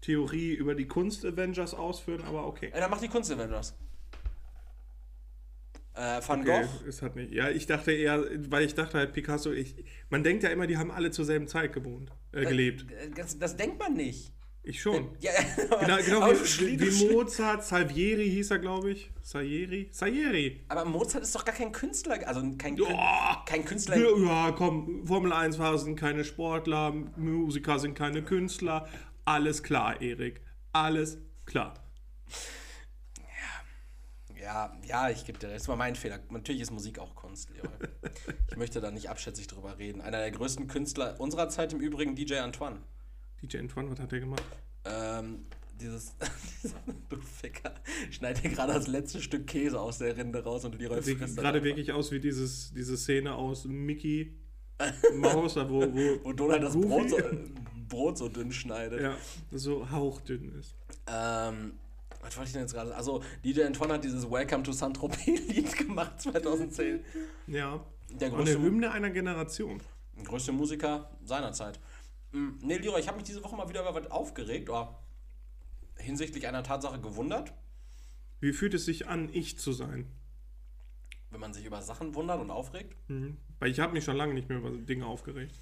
Theorie über die Kunst-Avengers ausführen, aber okay. äh, dann mach die Kunst Avengers. Äh, Van Okay, Gogh. es hat nicht. Ja, ich dachte eher, weil ich dachte halt, Picasso, ich, man denkt ja immer, die haben alle zur selben Zeit gewohnt, äh, gelebt. Äh, Das, das denkt man nicht. Ich schon. Ja, Genau, genau wie, wie, Mozart, Salvieri hieß er, glaube ich. Salieri? Salieri. aber Mozart ist doch gar kein Künstler, also kein, Oh, kein Künstler. ja, ja, komm, Formel 1-Fahrer sind keine Sportler, Musiker sind keine Künstler. Alles klar, Erik. Alles klar. Ja, ja, ich gebe dir recht. Das war mein Fehler. Natürlich ist Musik auch Kunst, Leroy. Ich möchte da nicht abschätzig drüber reden. Einer der größten Künstler unserer Zeit im Übrigen, DJ Antoine. DJ Antoine, was hat der gemacht? Ähm, dieses, du Ficker, schneid dir gerade das letzte Stück Käse aus der Rinde raus und Leroy Sieht frisst das gerade wirklich aus wie dieses, diese Szene aus Mickey Maus, wo, wo, Wo Donald das Brot so, Brot so dünn schneidet. Ja, so hauchdünn ist. Ähm, was wollte ich denn jetzt gerade? Also, DJ Antoine hat dieses Welcome to Saint-Tropez-Lied gemacht 2010. Ja. Der Und eine größte, Hymne einer Generation. größte Musiker seiner Zeit. Mm, Nee, ich habe mich diese Woche mal wieder über was aufgeregt oder hinsichtlich einer Tatsache gewundert, Wie fühlt es sich an, ich zu sein? wenn man sich über Sachen wundert und aufregt. Mhm. Weil ich habe mich schon lange nicht mehr über Dinge aufgeregt.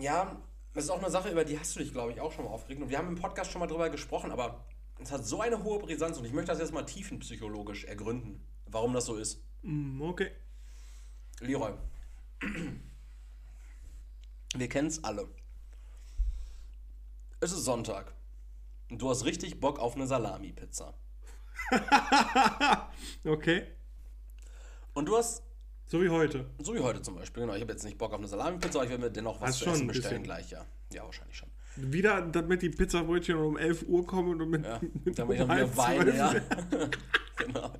Ja, das ist auch eine Sache, über die hast du dich, glaube ich, auch schon mal aufgeregt. Und wir haben im Podcast schon mal drüber gesprochen, aber es hat so eine hohe Brisanz und ich möchte das jetzt mal tiefenpsychologisch ergründen, warum das so ist. Mhm, okay. Leroy. Wir kennen es alle. Es ist Sonntag. Und du hast richtig Bock auf eine Salami-Pizza. Okay. Und du hast, So wie heute. so wie heute zum Beispiel, genau, ich habe jetzt nicht Bock auf eine Salami-Pizza, aber ich werde mir dennoch was Hast zu essen bestellen bisschen. gleich, ja. Ja, wahrscheinlich schon. Wieder, damit die Pizzabrötchen um 11 Uhr kommen und mit, Ja, mit damit ich um dann wieder weine, ja. genau.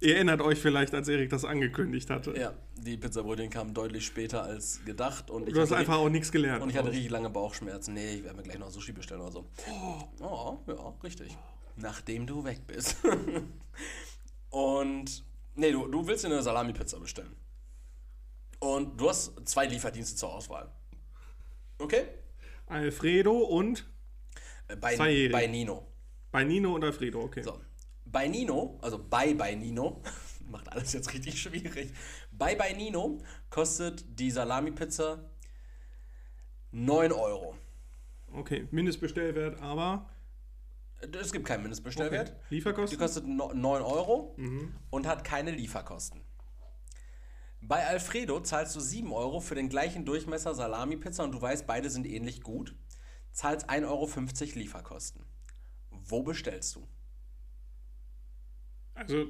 Ihr erinnert euch vielleicht, als Erik das angekündigt hatte. Ja, die Pizzabrötchen kamen deutlich später als gedacht und ich, Du hast einfach auch nichts gelernt. und ich hatte richtig lange Bauchschmerzen. Nee, ich werde mir gleich noch Sushi bestellen oder so. Oh, ja, richtig. Nachdem du weg bist. und, nee, du, du willst dir eine Salami-Pizza bestellen. Und du hast zwei Lieferdienste zur Auswahl. Okay? Alfredo und Äh, Bei, bei Nino. bei Nino und Alfredo, okay. So. Bei Nino, also bei bei Nino, macht alles jetzt richtig schwierig. Bei bei Nino kostet die Salami-Pizza 9 Euro. Okay, Mindestbestellwert, aber. Es gibt keinen Mindestbestellwert. Okay. Die Lieferkosten? kostet no- 9 Euro und hat keine Lieferkosten. Bei Alfredo zahlst du 7 Euro für den gleichen Durchmesser Salami-Pizza und du weißt, beide sind ähnlich gut. Zahlst 1,50 Euro Lieferkosten. Wo bestellst du? Also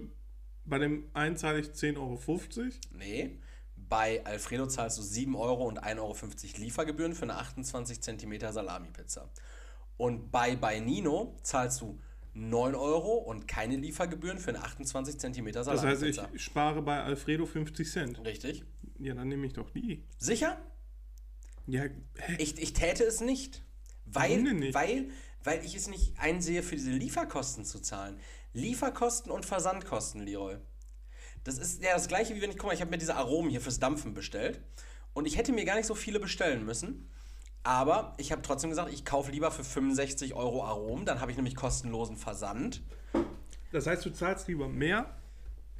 bei dem einen zahle ich 10,50 Euro. Nee. Bei Alfredo zahlst du 7 Euro und 1,50 Euro Liefergebühren für eine 28 cm Salami-Pizza. Und bei bei Nino zahlst du 9 Euro und keine Liefergebühren für eine 28 cm Das heißt, ich spare bei Alfredo 50 Cent. Richtig. Ja, dann nehme ich doch die. Sicher? Ja, hä? Ich, ich täte es nicht. Weil, nicht? Weil, weil ich es nicht einsehe, für diese Lieferkosten zu zahlen. Lieferkosten und Versandkosten, Leroy. Das ist ja das gleiche, wie wenn ich, guck mal, ich habe mir diese Aromen hier fürs Dampfen bestellt. Und ich hätte mir gar nicht so viele bestellen müssen. Aber ich habe trotzdem gesagt, ich kaufe lieber für 65 Euro Aromen. Dann habe ich nämlich kostenlosen Versand. Das heißt, du zahlst lieber mehr,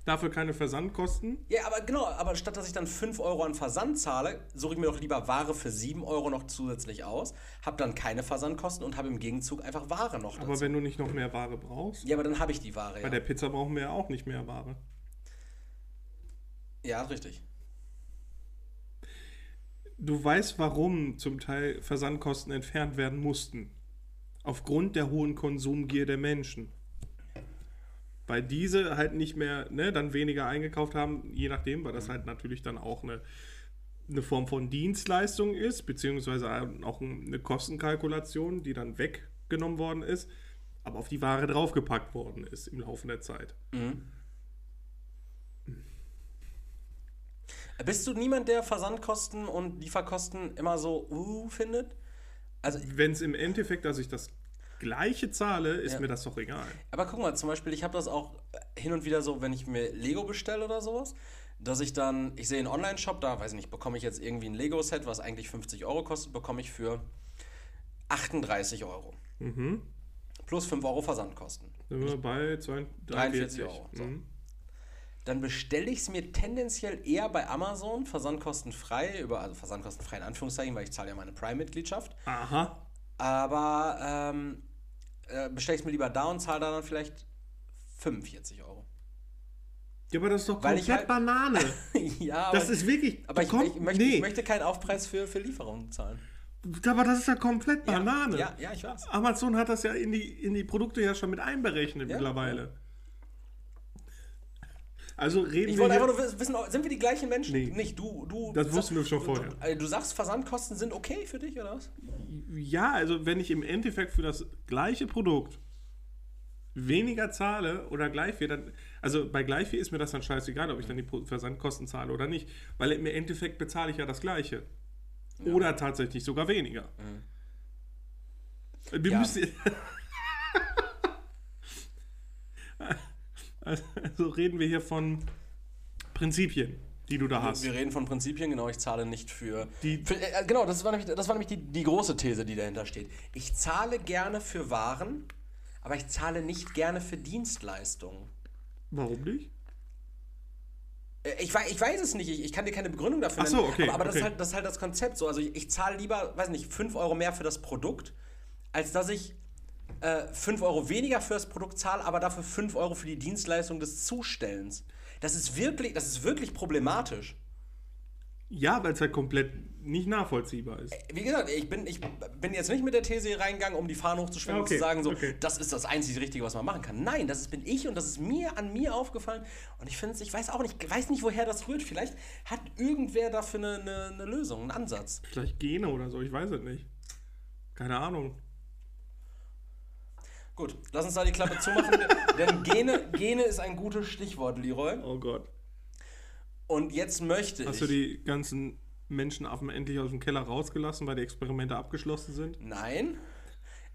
dafür keine Versandkosten. Ja, aber genau, aber statt dass ich dann 5 Euro an Versand zahle, suche ich mir doch lieber Ware für 7 Euro noch zusätzlich aus, habe dann keine Versandkosten und habe im Gegenzug einfach Ware noch dazu. Aber wenn du nicht noch mehr Ware brauchst, ja, aber dann habe ich die Ware, bei ja. der Pizza brauchen wir ja auch nicht mehr Ware. Ja, richtig. Du weißt, warum zum Teil Versandkosten entfernt werden mussten. Aufgrund der hohen Konsumgier der Menschen. Weil diese halt nicht mehr, ne, dann weniger eingekauft haben, je nachdem, weil das halt natürlich dann auch eine, eine Form von Dienstleistung ist, beziehungsweise auch eine Kostenkalkulation, die dann weggenommen worden ist, aber auf die Ware draufgepackt worden ist im Laufe der Zeit. Bist du niemand, der Versandkosten und Lieferkosten immer so uh findet? Also, Wenn es im Endeffekt, dass ich das gleiche zahle, ist Ja. mir das doch egal. aber guck mal, zum Beispiel, ich habe das auch hin und wieder so, wenn ich mir Lego bestelle oder sowas, dass ich dann, ich sehe einen Online-Shop, da weiß ich nicht, bekomme ich jetzt irgendwie ein Lego-Set, was eigentlich 50 Euro kostet, bekomme ich für 38 Euro. Mhm. Plus 5 Euro Versandkosten. Sind wir bei 42, 43 Euro, so. Mhm. Dann bestelle ich es mir tendenziell eher bei Amazon, versandkostenfrei, über, also versandkostenfrei in Anführungszeichen, weil ich zahle ja meine Prime-Mitgliedschaft. Aha. Aber ähm, äh, bestelle ich es mir lieber da und zahle da dann vielleicht 45 Euro. Ja, aber das ist doch Weil komplett ich halt- Banane. ja, aber, Das ist wirklich. aber ich, ich, möchte, nee, ich möchte keinen Aufpreis für, für Lieferungen zahlen. aber das ist ja komplett Banane. Ja, ja, ich weiß. Amazon hat das ja in die, in die Produkte ja schon mit einberechnet Ja. mittlerweile. Also reden Ich wir wollte hier, einfach nur wissen, sind wir die gleichen Menschen? Nee. Nicht, du, du. Das wussten wir schon vorher. Du, äh, du sagst, Versandkosten sind okay für dich, oder was? Ja, also wenn ich im Endeffekt für das gleiche Produkt weniger zahle oder gleich viel, dann, also bei gleich viel ist mir das dann scheißegal, ob ich dann die Versandkosten zahle oder nicht, weil im Endeffekt bezahle ich ja das gleiche. Oder tatsächlich sogar weniger. Wir Mhm. Ja. müssen. also reden wir hier von Prinzipien, die du da hast. Wir reden von Prinzipien, genau, ich zahle nicht für. Die- für äh, genau, das war nämlich, das war nämlich die, die große These, die dahinter steht. Ich zahle gerne für Waren, aber ich zahle nicht gerne für Dienstleistungen. Warum nicht? Äh, Ich weiß, ich weiß es nicht, ich, ich kann dir keine Begründung dafür Ach so, okay, aber, aber das, ist okay. halt, das ist halt das Konzept so. Also ich, ich zahle lieber, weiß nicht, 5 Euro mehr für das Produkt, als dass ich äh, 5 Euro weniger für das Produkt zahle, aber dafür 5 Euro für die Dienstleistung des Zustellens. Das ist wirklich, das ist wirklich problematisch. Ja, weil es halt komplett nicht nachvollziehbar ist. Wie gesagt, ich bin, ich bin jetzt nicht mit der These reingegangen, um die Fahne hochzuschwingen Okay, und zu sagen, so, okay. das ist das einzige Richtige, was man machen kann. Nein, das ist, bin ich und das ist mir an mir aufgefallen. Und ich finde es, ich weiß auch nicht, weiß nicht, woher das rührt. Vielleicht hat irgendwer dafür eine, eine, eine Lösung, einen Ansatz. Vielleicht Gene oder so, ich weiß es nicht. Keine Ahnung. Gut, lass uns da die Klappe zumachen, denn Gene, Gene ist ein gutes Stichwort, Leroy. Oh Gott. Und jetzt möchte Hast ich. du die ganzen Menschenaffen endlich aus dem Keller rausgelassen, weil die Experimente abgeschlossen sind? Nein.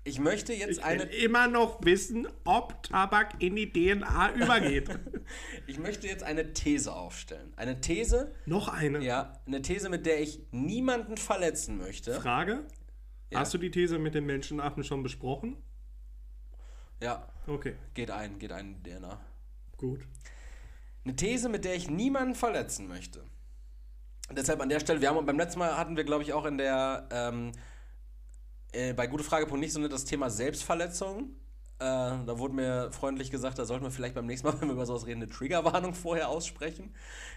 Ich möchte jetzt Ich eine. will immer noch wissen, ob Tabak in die DNA übergeht. Ich möchte jetzt eine These aufstellen. Eine These, noch eine ja, eine These, mit der ich niemanden verletzen möchte. Frage. Ja. Hast du die These mit den Menschenaffen schon besprochen? Ja, Okay, geht ein, geht ein, DNA. gut. Eine These, mit der ich niemanden verletzen möchte. Deshalb an der Stelle, wir haben beim letzten Mal hatten wir, glaube ich, auch in der ähm, äh, bei gute Frage nicht so das Thema Selbstverletzung. Äh, da wurde mir freundlich gesagt, da sollten wir vielleicht beim nächsten Mal, wenn wir über sowas reden, eine Triggerwarnung vorher aussprechen.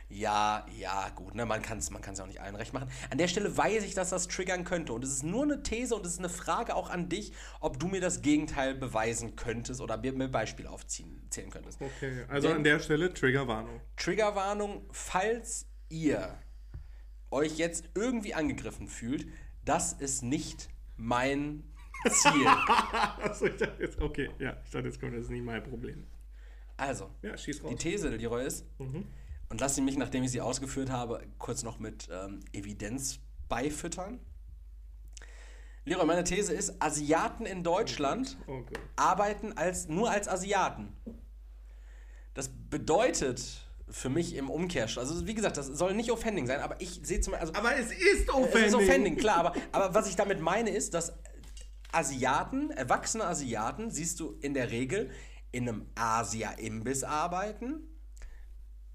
Ja, ja, gut, ne, man kann es man kann's ja auch nicht allen recht machen. An der Stelle weiß ich, dass das triggern könnte. Und es ist nur eine These und es ist eine Frage auch an dich, ob du mir das Gegenteil beweisen könntest oder mir ein Beispiel aufziehen zählen könntest. Okay, also Denn, an der Stelle Triggerwarnung. Triggerwarnung, falls ihr euch jetzt irgendwie angegriffen fühlt, das ist nicht mein Ziel. Achso, ich dachte jetzt, okay, ja, ich dachte, jetzt kommt das ist nicht mein Problem. Also, ja, die These, Leroy, ist, mhm. und lass sie mich, nachdem ich sie ausgeführt habe, kurz noch mit ähm, Evidenz beifüttern. Leroy, meine These ist, Asiaten in Deutschland oh oh arbeiten als, nur als Asiaten. Das bedeutet für mich im Umkehrschluss, also wie gesagt, das soll nicht offending sein, aber ich sehe zum Beispiel. Also, aber es ist offending. Es ist offending, klar, aber, aber was ich damit meine ist, dass Asiaten, erwachsene Asiaten, siehst du in der Regel in einem Asia-Imbiss arbeiten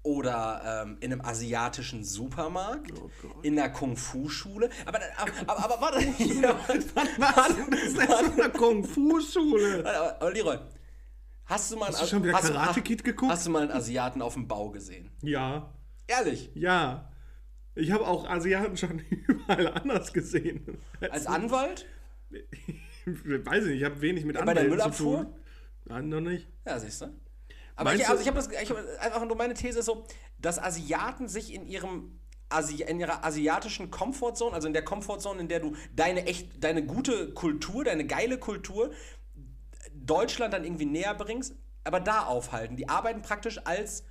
oder ähm, in einem asiatischen Supermarkt, oh in einer Kung-Fu-Schule. Aber, aber, aber, aber warte, ja, was ist das für eine Kung-Fu-Schule? Leroy, hast du mal hast du wieder Karate Kid geguckt? Hast du mal einen Asiaten auf dem Bau gesehen? Ja. Ehrlich? Ja. Ich habe auch Asiaten schon überall anders gesehen. Als Anwalt? weiß ich nicht, ich habe wenig mit ja, Bei der Müllabfuhr? Nein, noch nicht. Ja, siehst du. Aber ich, also ich habe hab einfach nur meine These ist so, dass Asiaten sich in ihrem Asi in ihrer asiatischen Comfortzone, also in der Comfortzone, in der du deine echt, deine gute Kultur, deine geile Kultur Deutschland dann irgendwie näher bringst, aber da aufhalten. Die arbeiten praktisch als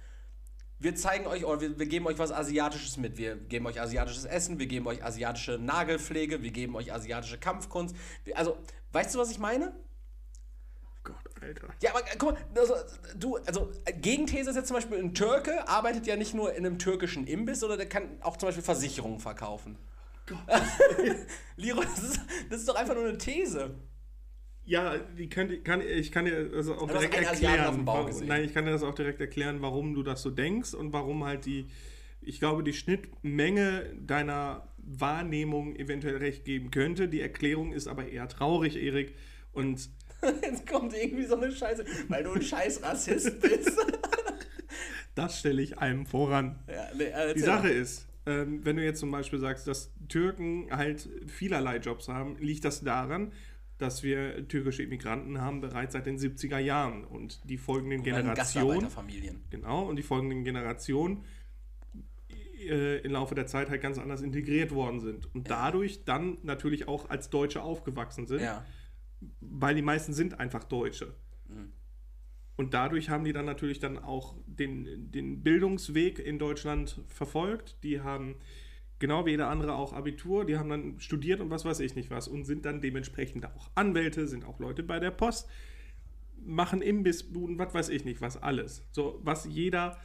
wir zeigen euch, oder wir, wir, geben euch was Asiatisches mit. Wir geben euch asiatisches Essen, wir geben euch asiatische Nagelpflege, wir geben euch asiatische Kampfkunst. Also, weißt du, was ich meine? Gott, Alter. Ja, aber guck mal, also, du, also Gegenthese ist jetzt zum Beispiel, ein Türke arbeitet ja nicht nur in einem türkischen Imbiss, sondern der kann auch zum Beispiel Versicherungen verkaufen. Gott. Leroy, das ist, das ist doch einfach nur eine These. Ja, die kann, kann, ich kann dir also auch direkt erklären. Nein, ich kann dir das auch direkt erklären, warum du das so denkst und warum halt die, ich glaube, die Schnittmenge deiner Wahrnehmung eventuell recht geben könnte. Die Erklärung ist aber eher traurig, Erik. Und Jetzt kommt irgendwie so eine Scheiße, weil du ein scheiß Rassist bist. das stelle ich einem voran. Ja, nee, die Sache ist, ähm, wenn du jetzt zum Beispiel sagst, dass Türken halt vielerlei Jobs haben, liegt das daran, dass wir türkische Immigranten haben bereits seit den 70er Jahren und die folgenden Generationen. Genau, und die folgenden Generationen äh, im Laufe der Zeit halt ganz anders integriert worden sind und ja. dadurch dann natürlich auch als Deutsche aufgewachsen sind. Ja weil die meisten sind einfach Deutsche. Mhm. Und dadurch haben die dann natürlich dann auch den, den Bildungsweg in Deutschland verfolgt. Die haben genau wie jeder andere auch Abitur, die haben dann studiert und was weiß ich nicht was und sind dann dementsprechend auch Anwälte, sind auch Leute bei der Post, machen Imbissbuden, was weiß ich nicht was, alles. So, was jeder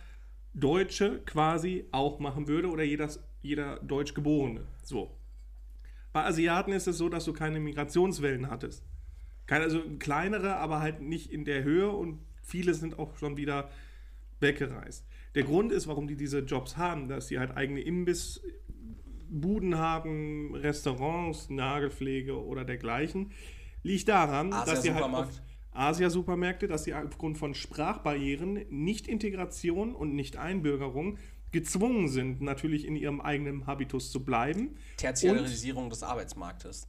Deutsche quasi auch machen würde oder jeder, jeder Deutschgeborene. So. Bei Asiaten ist es so, dass du keine Migrationswellen hattest. Keine, also kleinere, aber halt nicht in der Höhe und viele sind auch schon wieder weggereist. Der Grund ist, warum die diese Jobs haben, dass sie halt eigene Imbissbuden haben, Restaurants, Nagelpflege oder dergleichen, liegt daran, Asia dass sie halt auf Asia-Supermärkte, dass sie aufgrund von Sprachbarrieren, Nicht-Integration und Nicht-Einbürgerung gezwungen sind, natürlich in ihrem eigenen Habitus zu bleiben. Tertiarisierung des Arbeitsmarktes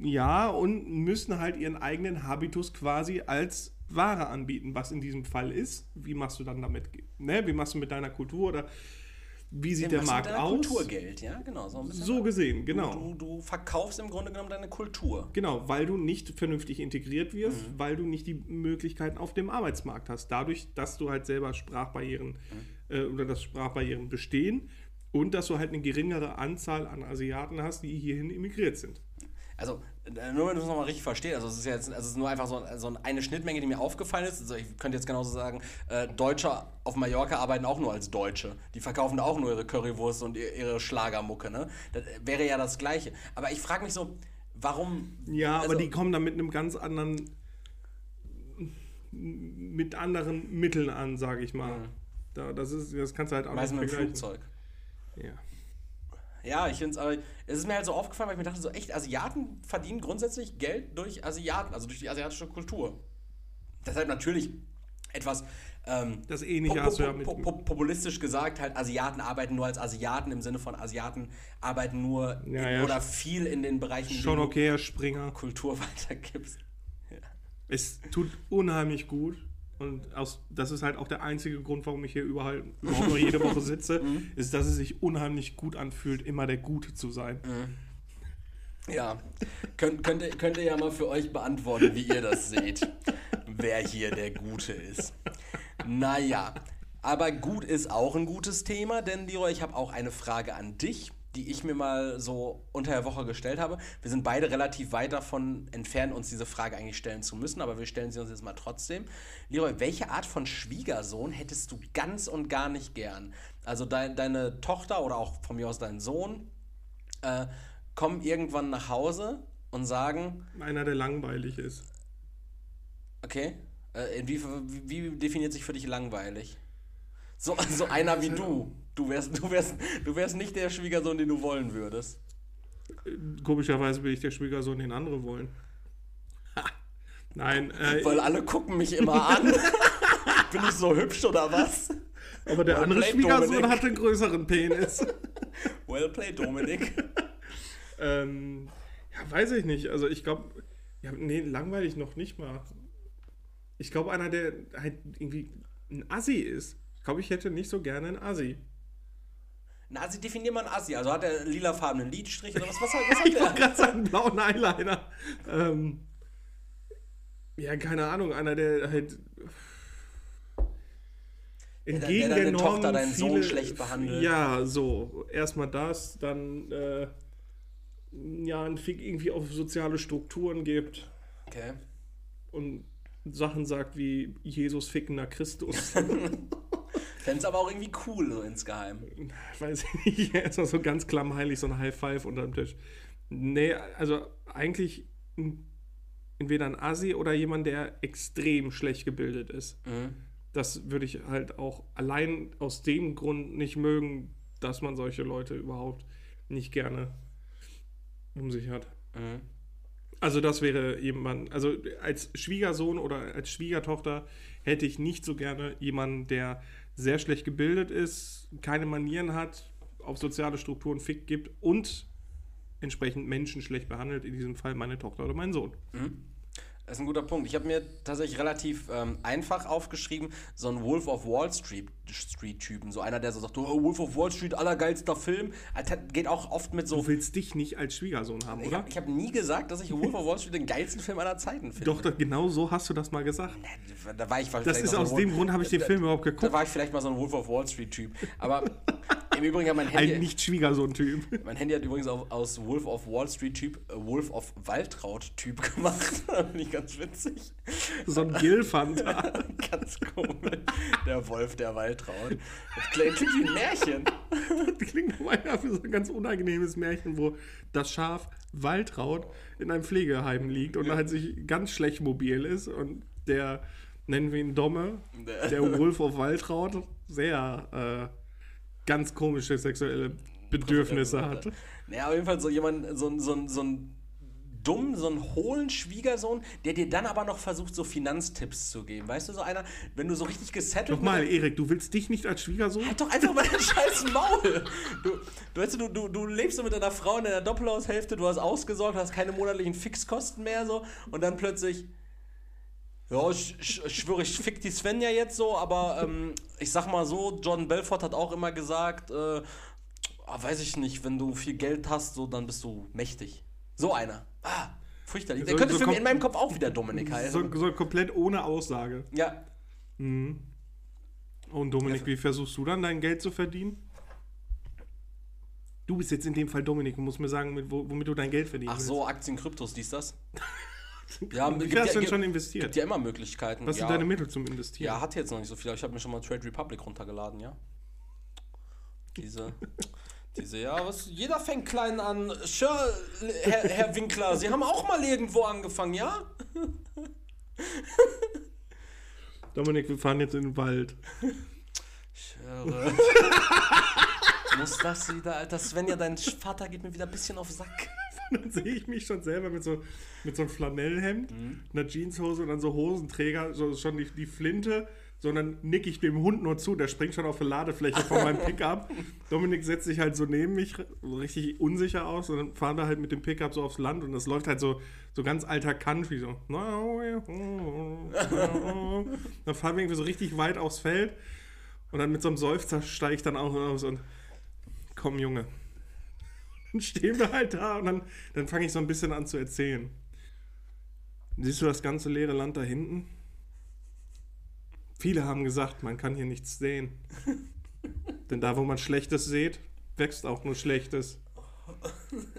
ja, und müssen halt ihren eigenen Habitus quasi als Ware anbieten, was in diesem Fall ist. Wie machst du dann damit, ne? Wie machst du mit deiner Kultur oder wie sieht der Markt aus? Kulturgeld, ja, genau. So, so gesehen, genau. Du, du, verkaufst im Grunde genommen deine Kultur. Genau, weil du nicht vernünftig integriert wirst, mhm. weil du nicht die Möglichkeiten auf dem Arbeitsmarkt hast. Dadurch, dass du halt selber Sprachbarrieren mhm. äh, oder dass Sprachbarrieren bestehen und dass du halt eine geringere Anzahl an Asiaten hast, die hierhin immigriert sind also äh, nur wenn du es nochmal richtig verstehst, also es ist jetzt also es ist nur einfach so, so, eine Schnittmenge, die mir aufgefallen ist. Also ich könnte jetzt genauso sagen, äh, Deutsche auf Mallorca arbeiten auch nur als Deutsche. Die verkaufen da auch nur ihre Currywurst und ihre Schlagermucke, ne? Das wäre ja das Gleiche. Aber ich frage mich so, warum. Ja, also, aber die kommen da mit einem ganz anderen. mit anderen Mitteln an, sage ich mal. Mhm. Da, das, ist, das kannst du halt auch Meistens mit dem vergleichen. Flugzeug. Ja. Ja, ich finde es aber, es ist mir halt so aufgefallen, weil ich mir dachte, so echt, Asiaten verdienen grundsätzlich Geld durch Asiaten, also durch die asiatische Kultur. Deshalb natürlich etwas ähm, Das Ähnliche du ja mit- po- po- populistisch gesagt, halt Asiaten arbeiten nur als Asiaten im Sinne von Asiaten arbeiten nur Ja, in, ja, oder viel in den Bereichen, Schon okay, Herr Springer. Kultur weitergibst. Es tut unheimlich gut. Und aus, das ist halt auch der einzige Grund, warum ich hier überall, überhaupt noch jede Woche sitze, Mhm. ist, dass es sich unheimlich gut anfühlt, immer der Gute zu sein. Ja, könnt, könnt, ihr, könnt ihr ja mal für euch beantworten, wie ihr das seht, wer hier der Gute ist. Naja, aber gut ist auch ein gutes Thema, denn Leroy, ich habe auch eine Frage an dich, die ich mir mal so unter der Woche gestellt habe. Wir sind beide relativ weit davon entfernt, uns diese Frage eigentlich stellen zu müssen, aber wir stellen sie uns jetzt mal trotzdem. Leroy, welche Art von Schwiegersohn hättest du ganz und gar nicht gern? Also dein, deine Tochter oder auch von mir aus dein Sohn äh, kommen irgendwann nach Hause und sagen, Einer, der langweilig ist. okay, äh, wie, wie, wie definiert sich für dich langweilig? So, so einer wie du. Du wärst, du, wärst, du wärst nicht der Schwiegersohn, den du wollen würdest. Komischerweise bin ich der Schwiegersohn, den andere wollen. Ha. Nein, äh, Weil alle gucken mich immer an. Bin ich so hübsch oder was? aber der Well andere played, Schwiegersohn Dominik. hat einen größeren Penis. Well played, Dominik. ähm, ja, weiß ich nicht. Also ich glaube, ja, nee, langweilig noch nicht mal. Ich glaube, einer, der halt irgendwie ein Assi ist. Ich glaube, ich hätte nicht so gerne einen Assi. Na, also definier mal einen Assi. Also hat er lilafarbenen Lidstrich oder was? Was, hat- was hat Ich wollte der? gerade sagen, einen blauen Eyeliner. Ähm, ja, keine Ahnung, einer, der halt entgegen der der, deine Norm Tochter, deinen Sohn viele- schlecht behandelt. Ja, so. Erstmal das, dann äh, ja, ein Fick irgendwie auf soziale Strukturen gibt Okay. und Sachen sagt wie Jesus fickender Christus. Fänd's aber auch irgendwie cool, so insgeheim. weiß ich nicht, erstmal so ganz klammheilig, so ein High Five unterm Tisch. Nee, also eigentlich entweder ein Assi oder jemand, der extrem schlecht gebildet ist. Mhm. Das würde ich halt auch allein aus dem Grund nicht mögen, dass man solche Leute überhaupt nicht gerne um sich hat. Mhm. Also das wäre jemand, also als Schwiegersohn oder als Schwiegertochter hätte ich nicht so gerne jemanden, der sehr schlecht gebildet ist, keine Manieren hat, auf soziale Strukturen Fick gibt und entsprechend Menschen schlecht behandelt, in diesem Fall meine Tochter oder mein Sohn. Das ist ein guter Punkt. Ich habe mir tatsächlich relativ ähm, einfach aufgeschrieben, so ein Wolf of Wall Street, Street Typen. So einer, der so sagt, oh, Wolf of Wall Street, allergeilster Film. Alter, geht auch oft mit so. Du willst dich nicht als Schwiegersohn haben, Ich oder? habe hab nie gesagt, dass ich Wolf of Wall Street den geilsten Film aller Zeiten finde. Doch, doch, genau so hast du das mal gesagt. Da war ich Das ist aus so dem Grund habe ich den da- Film überhaupt Da geguckt. war ich vielleicht mal so ein Wolf of Wall Street Typ. Aber im Übrigen hat mein Ein Handy. Nicht-Schwiegersohn-Typ. Mein Handy hat übrigens auch aus Wolf of Wall Street Typ äh, Wolf of Waltraud Typ gemacht. Finde ich ganz witzig. So ein Gilfanta. Ganz komisch. Der Wolf der Waltraud. Das klingt wie ein Märchen. Das klingt meiner für so ein ganz unangenehmes Märchen, wo das Schaf Waltraud in einem Pflegeheim liegt und halt sich ganz schlecht mobil ist und der, nennen wir ihn Domme, Der- Wolf of Waltraud, sehr äh, ganz komische sexuelle Bedürfnisse hat. Naja, auf jeden Fall so jemand, so, ein- so, so ein dumm, so einen hohlen Schwiegersohn, der dir dann aber noch versucht, so Finanztipps zu geben. Weißt du, so einer, wenn du so richtig gesettelt Nochmal, mit- Erik, du willst dich nicht als Schwiegersohn? Halt doch einfach mal dein scheiß Maul. Du, du, weißt du, du, du lebst so mit deiner Frau in der Doppelhaushälfte, du hast ausgesorgt, hast keine monatlichen Fixkosten mehr so und dann plötzlich ja, ich, ich, ich schwöre, ich fick die Svenja jetzt so, aber ähm, ich sag mal so, John Belfort hat auch immer gesagt, äh, ah, weiß ich nicht, wenn du viel Geld hast, so, dann bist du mächtig. So einer. Ah, fürchterlich. Der So- könnte so für mich in meinem Kopf auch wieder Dominik heißen. So, so komplett ohne Aussage. ja, Und Dominik, wie versuchst du dann dein Geld zu verdienen? Du bist jetzt in dem Fall Dominik und musst mir sagen, mit, wo, womit du dein Geld verdienen ach so, Aktien, Kryptos, dies, das. Ja, Wie viel hast ja- du denn schon investiert? Gibt ja immer Möglichkeiten. Was ja. sind deine Mittel zum Investieren? Ja, hat jetzt noch nicht so viel, aber ich habe mir schon mal Trade Republic runtergeladen, ja. Diese, diese, ja, was, jeder fängt klein an. Sure, Herr, Herr Winkler, Sie haben auch mal irgendwo angefangen, ja? Dominik, wir fahren jetzt in den Wald. Ich höre. Muss das wieder, Alter? Svenja, dein Vater geht mir wieder ein bisschen auf den Sack. dann sehe ich mich schon selber mit so, mit so einem Flanellhemd, einer Jeanshose und dann so Hosenträger, so schon die, die Flinte, sondern nick ich dem Hund nur zu, der springt schon auf die Ladefläche von meinem Pickup. Dominik setzt sich halt so neben mich, so richtig unsicher aus und dann fahren wir halt mit dem Pickup so aufs Land und das läuft halt so, so ganz alter Country, so. Dann fahren wir irgendwie so richtig weit aufs Feld und dann mit so einem Seufzer steige ich dann auch aus und komm Junge, dann stehen wir halt da und dann, dann fange ich so ein bisschen an zu erzählen. Siehst du das ganze leere Land da hinten? Viele haben gesagt, man kann hier nichts sehen. Denn da, wo man Schlechtes sieht, wächst auch nur Schlechtes.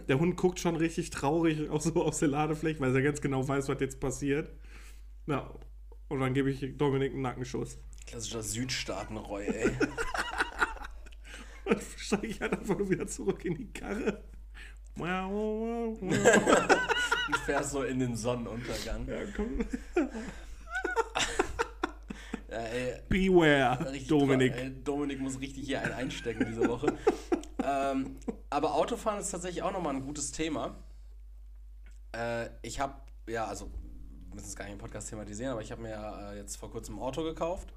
Der Hund guckt schon richtig traurig auch so aus der Ladefläche, weil er ganz genau weiß, was jetzt passiert. Na, und dann gebe ich Dominik einen Nackenschuss. Klassischer Südstaatenreue, ey. Und steige ich halt einfach nur wieder zurück in die Karre. Ja, Du fährst so in den Sonnenuntergang. komm. Ja, ey, Beware, Dominik. ey, Dominik muss richtig hier einen einstecken diese Woche. ähm, aber Autofahren ist tatsächlich auch nochmal ein gutes Thema. Äh, ich habe, ja, also, wir müssen es gar nicht im Podcast thematisieren, aber ich habe mir ja äh, jetzt vor kurzem ein Auto gekauft.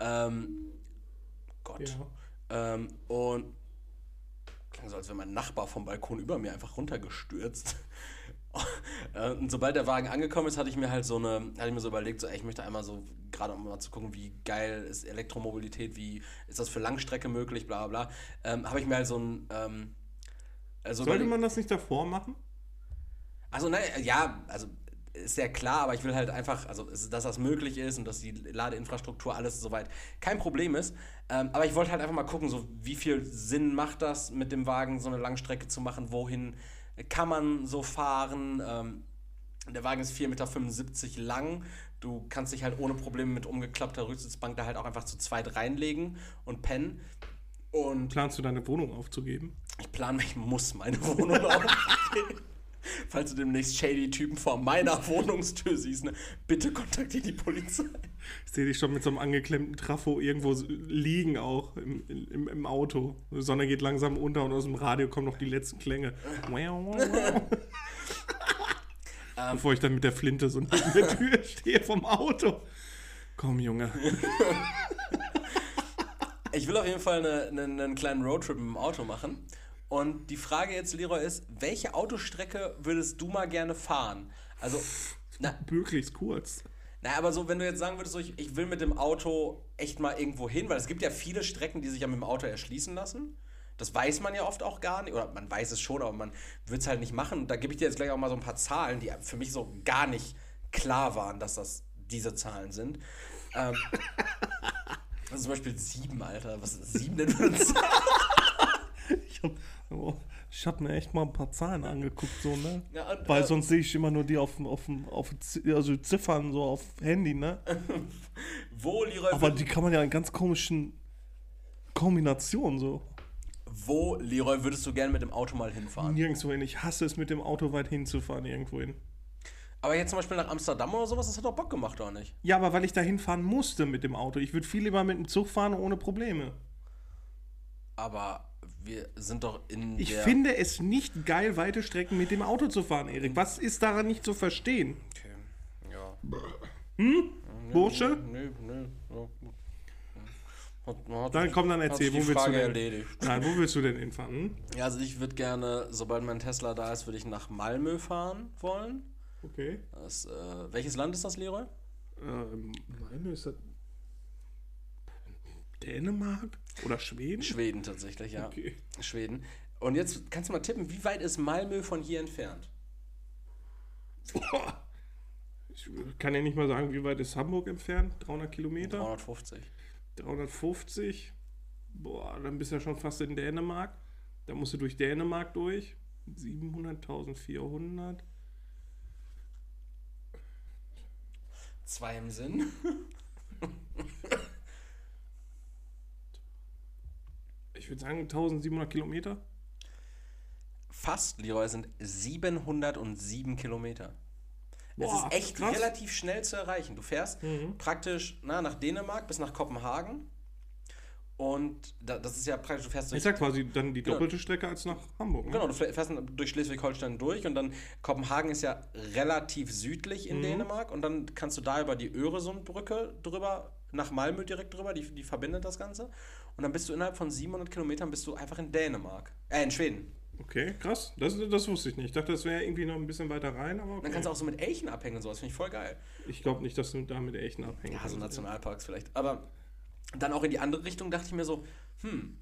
Ähm, Gott. Ja. Ähm, und klang so, als wäre mein Nachbar vom Balkon über mir einfach runtergestürzt. Äh, und sobald der Wagen angekommen ist, hatte ich mir halt so eine, hatte ich mir so überlegt, so, ey, ich möchte einmal so, gerade um mal zu gucken, wie geil ist Elektromobilität, wie ist das für Langstrecke möglich, bla bla bla, ähm, habe ich mir halt so ein, ähm, also Sollte man das nicht davor machen? also nein, ja, also ist ja klar, aber ich will halt einfach, also dass das möglich ist und dass die Ladeinfrastruktur alles soweit kein Problem ist. Ähm, aber ich wollte halt einfach mal gucken, so wie viel Sinn macht das mit dem Wagen so eine Langstrecke zu machen, wohin kann man so fahren. Ähm, der Wagen ist 4,75 Meter lang. Du kannst dich halt ohne Probleme mit umgeklappter Rücksitzbank da halt auch einfach zu zweit reinlegen und pennen. Und Planst du deine Wohnung aufzugeben? ich plane, ich muss meine Wohnung aufgeben. Falls du demnächst shady Typen vor meiner Wohnungstür siehst, ne, bitte kontaktiere die Polizei. Ich sehe dich schon mit so einem angeklemmten Trafo irgendwo liegen auch im, im, im Auto. Die Sonne geht langsam unter und aus dem Radio kommen noch die letzten Klänge. Bevor ich dann mit der Flinte so neben der Tür stehe vom Auto. Komm, Junge. Ich will auf jeden Fall eine, eine, einen kleinen Roadtrip dem Auto machen. Und die Frage jetzt, Leroy, ist, welche Autostrecke würdest du mal gerne fahren? Also, na, Möglichst kurz. na aber so, wenn du jetzt sagen würdest, so, ich, ich will mit dem Auto echt mal irgendwo hin, weil es gibt ja viele Strecken, die sich ja mit dem Auto erschließen lassen. Das weiß man ja oft auch gar nicht, oder man weiß es schon, aber man wird es halt nicht machen. Und da gebe ich dir jetzt gleich auch mal so ein paar Zahlen, die für mich so gar nicht klar waren, dass das diese Zahlen sind. Ähm, also zum Beispiel sieben, Alter. Was ist sieben denn für eine Zahl? Ich habe ich hab mir echt mal ein paar Zahlen angeguckt, so, ne? Ja, und, Weil äh, sonst sehe ich immer nur die auf, dem- auf, dem- auf also Ziffern so auf Handy, ne? Wo, Leroy, Aber die kann man ja in ganz komischen Kombinationen so. wo, Leroy, würdest du gerne mit dem Auto mal hinfahren? Nirgendwo hin. Ich hasse es, mit dem Auto weit hinzufahren, irgendwo hin. Aber jetzt zum Beispiel nach Amsterdam oder sowas, das hat doch Bock gemacht, oder nicht? Ja, aber weil ich da hinfahren musste mit dem Auto. Ich würde viel lieber mit dem Zug fahren ohne Probleme. Aber wir sind doch in Ich der... finde es nicht geil, weite Strecken mit dem Auto zu fahren, Erik. Was ist daran nicht zu verstehen? Okay, ja. Bursche? Nö, nö. Ja. Hat, man hat Dann komm, dann hat erzähl, wo willst du Frage denn? erledigt. Nein, wo willst du denn hinfahren? Hm? Ja, also ich würde gerne, sobald mein Tesla da ist, würde ich nach Malmö fahren wollen. Okay. Das, äh, welches Land ist das, Leroy? Ähm, Malmö ist das. Dänemark? Oder Schweden? Schweden tatsächlich, ja. Okay. Schweden. Und jetzt kannst du mal tippen, wie weit ist Malmö von hier entfernt? Boah. Ich kann ja nicht mal sagen, wie weit ist Hamburg entfernt? 300 Kilometer? 350. 350? Boah, dann bist du ja schon fast in Dänemark. Da musst du durch Dänemark durch. 700, 1400. Zwei im Sinn. Ich würde sagen 1700 Kilometer. Fast, Leroy, sind 707 Kilometer. Es ist echt krass. relativ schnell zu erreichen. Du fährst Mhm. praktisch na, nach Dänemark bis nach Kopenhagen Und da, das ist ja praktisch, du fährst durch Ist ja quasi dann die Genau. doppelte Strecke als nach Hamburg. Ne? Genau, du fährst durch Schleswig-Holstein durch und dann Kopenhagen ist ja relativ südlich Mhm. in Dänemark und dann kannst du da über die Öresundbrücke drüber, nach Malmö direkt drüber, die, die verbindet das Ganze. Und dann bist du innerhalb von 700 Kilometern bist du einfach in Dänemark. Äh, in Schweden. Okay, krass. Das, das wusste ich nicht. Ich dachte, das wäre irgendwie noch ein bisschen weiter rein, aber okay. dann kannst du auch so mit Elchen abhängen und sowas, finde ich voll geil. Ich glaube nicht, dass du da mit echten abhängen Ja, so. Nationalparks vielleicht. Aber dann auch in die andere Richtung dachte ich mir so, hm,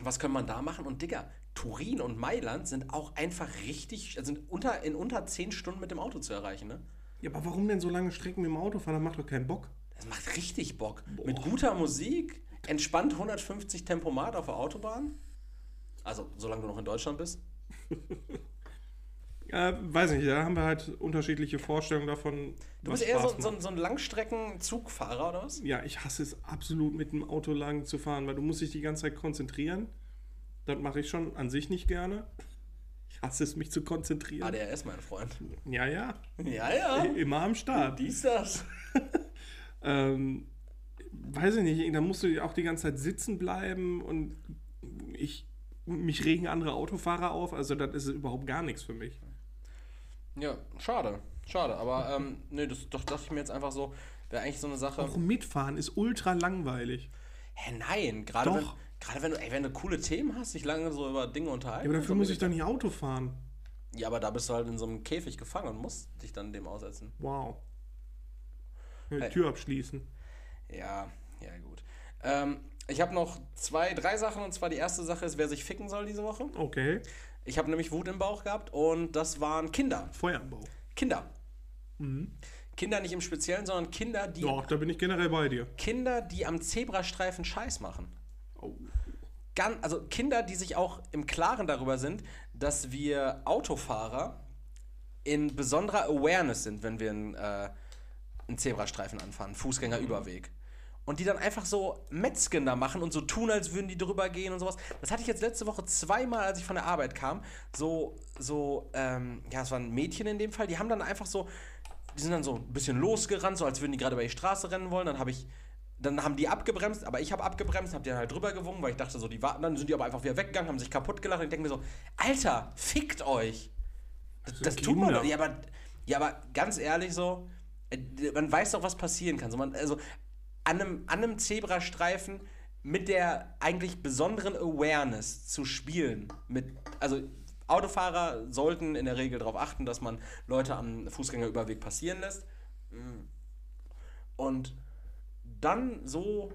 was kann man da machen? Und Digga, Turin und Mailand sind auch einfach richtig, also sind unter, in unter 10 Stunden mit dem Auto zu erreichen, ne? Ja, aber warum denn so lange Strecken mit dem Auto fahren? Das macht doch keinen Bock. Das macht richtig Bock. Mit guter Musik, entspannt 150 Tempomat auf der Autobahn. Also, solange du noch in Deutschland bist. Äh, weiß nicht, da haben wir halt unterschiedliche Vorstellungen davon. Du bist eher so, so, so ein Langstrecken-Zugfahrer, oder was? Ja, ich hasse es absolut mit dem Auto lang zu fahren, weil du musst dich die ganze Zeit konzentrieren. Das mache ich schon an sich nicht gerne. Ich hasse es, mich zu konzentrieren. ADHS, mein Freund. Ja, ja. Ja, ja. Immer am Start. Dies, das. Ähm, weiß ich nicht, da musst du auch die ganze Zeit sitzen bleiben und ich, mich regen andere Autofahrer auf, also das ist überhaupt gar nichts für mich. Ja, schade. Schade. Aber, ähm, nee, das doch dachte ich mir jetzt einfach so, wäre eigentlich so eine Sache. Auch mitfahren ist ultra langweilig. Hä, nein. Gerade wenn, gerade wenn du, ey, wenn du coole Themen hast, dich lange so über Dinge unterhalten. Ja, aber dafür muss ich doch nicht Auto fahren. Ja, aber da bist du halt in so einem Käfig gefangen und musst dich dann dem aussetzen. Wow. Hey. Tür abschließen. Ja, ja, gut. Ähm, ich habe noch zwei, drei Sachen und zwar die erste Sache ist, wer sich ficken soll diese Woche. Okay. Ich habe nämlich Wut im Bauch gehabt und das waren Kinder. Feuer im Bauch. Kinder. Kinder nicht im Speziellen, sondern Kinder, die Doch, da bin ich generell bei dir. Kinder, die am Zebrastreifen Scheiß machen. Oh. Gan also Kinder, die sich auch im Klaren darüber sind, dass wir Autofahrer in besonderer Awareness sind, wenn wir einen, äh, einen Zebrastreifen anfahren, Fußgängerüberweg. Und die dann einfach so Metzgen da machen und so tun, als würden die drüber gehen und sowas. Das hatte ich jetzt letzte Woche zweimal, als ich von der Arbeit kam. So, so, ähm, ja, es waren Mädchen in dem Fall, die haben dann einfach so, die sind dann so ein bisschen losgerannt, so als würden die gerade über die Straße rennen wollen. Dann habe ich, dann haben die abgebremst, aber ich habe abgebremst, habe die dann halt drüber gewungen, weil ich dachte so, die warten, dann sind die aber einfach wieder weggegangen, haben sich kaputt gelacht und ich denke mir so, Alter, fickt euch. Das, das tut man doch. Ja aber, ja, aber ganz ehrlich so, man weiß doch, was passieren kann. So, man, also an einem, an einem Zebrastreifen mit der eigentlich besonderen Awareness zu spielen. Mit, also Autofahrer sollten in der Regel darauf achten, dass man Leute am Fußgängerüberweg passieren lässt. Und dann so,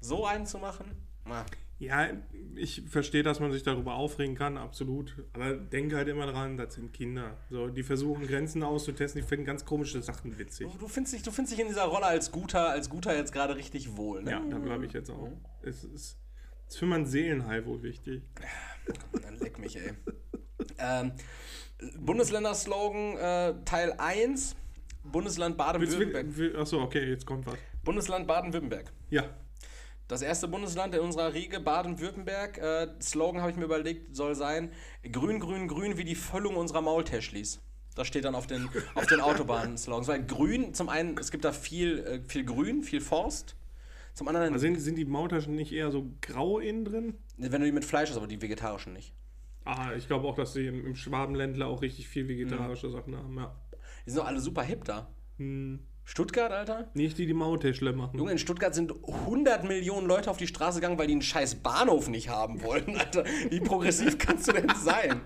so einen zu machen, na, Ja, ich verstehe, dass man sich darüber aufregen kann, absolut. Aber denke halt immer dran, das sind Kinder. So, die versuchen Grenzen auszutesten, die finden ganz komische Sachen witzig. du, findest dich, du findest dich in dieser Rolle als Guter, als Guter jetzt gerade richtig wohl, ne? Ja, da bleibe ich jetzt auch. Es ist, ist für mein Seelenheil wohl wichtig. Dann leck mich, ey. ähm, Bundesländer-Slogan äh, Teil 1, Bundesland Baden-Württemberg. achso, okay, jetzt kommt was. Bundesland Baden-Württemberg. Ja, Das erste Bundesland in unserer Riege, Baden-Württemberg. Äh, Slogan habe ich mir überlegt, soll sein: Grün, grün, grün wie die Füllung unserer Maultäschlis. Das steht dann auf den, auf den Autobahn-Slogans. Weil grün, zum einen, es gibt da viel, äh, viel Grün, viel Forst. Zum anderen, also sind, sind die Maultaschen nicht eher so grau innen drin? wenn du die mit Fleisch hast, aber die vegetarischen nicht. Ah, ich glaube auch, dass sie im, im Schwabenländler auch richtig viel vegetarische Sachen haben, ja. Die sind doch alle super hip da. Hm, Stuttgart, Alter? nicht die, die Maultäschle machen. Junge, in Stuttgart sind 100 Millionen Leute auf die Straße gegangen, weil die einen scheiß Bahnhof nicht haben wollten, Alter. Wie progressiv kannst du denn sein?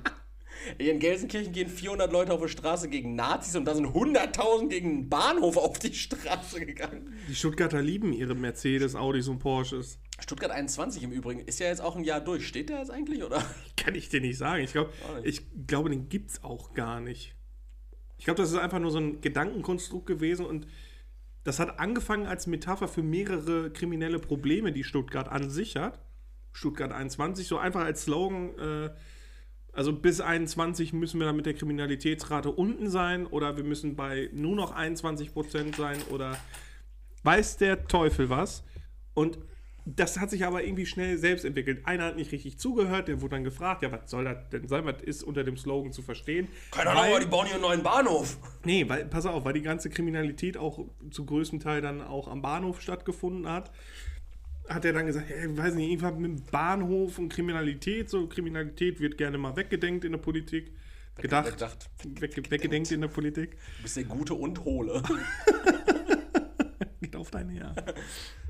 In Gelsenkirchen gehen 400 Leute auf die Straße gegen Nazis und da sind 100.000 gegen einen Bahnhof auf die Straße gegangen. Die Stuttgarter lieben ihre Mercedes, Audis und Porsches. Stuttgart 21 im Übrigen ist ja jetzt auch ein Jahr durch. Steht der jetzt eigentlich, oder? Kann ich dir nicht sagen. Ich, glaub, ich glaube, den gibt es auch gar nicht. Ich glaube, das ist einfach nur so ein Gedankenkonstrukt gewesen und das hat angefangen als Metapher für mehrere kriminelle Probleme, die Stuttgart an sich hat. Stuttgart 21, so einfach als Slogan, äh, also bis 21 müssen wir dann mit der Kriminalitätsrate unten sein oder wir müssen bei nur noch 21 Prozent sein oder weiß der Teufel was. Und das hat sich aber irgendwie schnell selbst entwickelt. Einer hat nicht richtig zugehört, der wurde dann gefragt, ja, was soll das denn sein, was ist unter dem Slogan zu verstehen? Keine Ahnung, aber die bauen hier einen neuen Bahnhof. Nee, weil, pass auf, weil die ganze Kriminalität auch zu größtem Teil dann auch am Bahnhof stattgefunden hat. hat er dann gesagt, hey, weiß nicht, irgendwas mit dem Bahnhof und Kriminalität, so Kriminalität wird gerne mal weggedenkt in der Politik. Gedacht, Weggedacht. wegge weggedenkt in der Politik. Du bist der Gute und Hohle. Geht auf dein Her.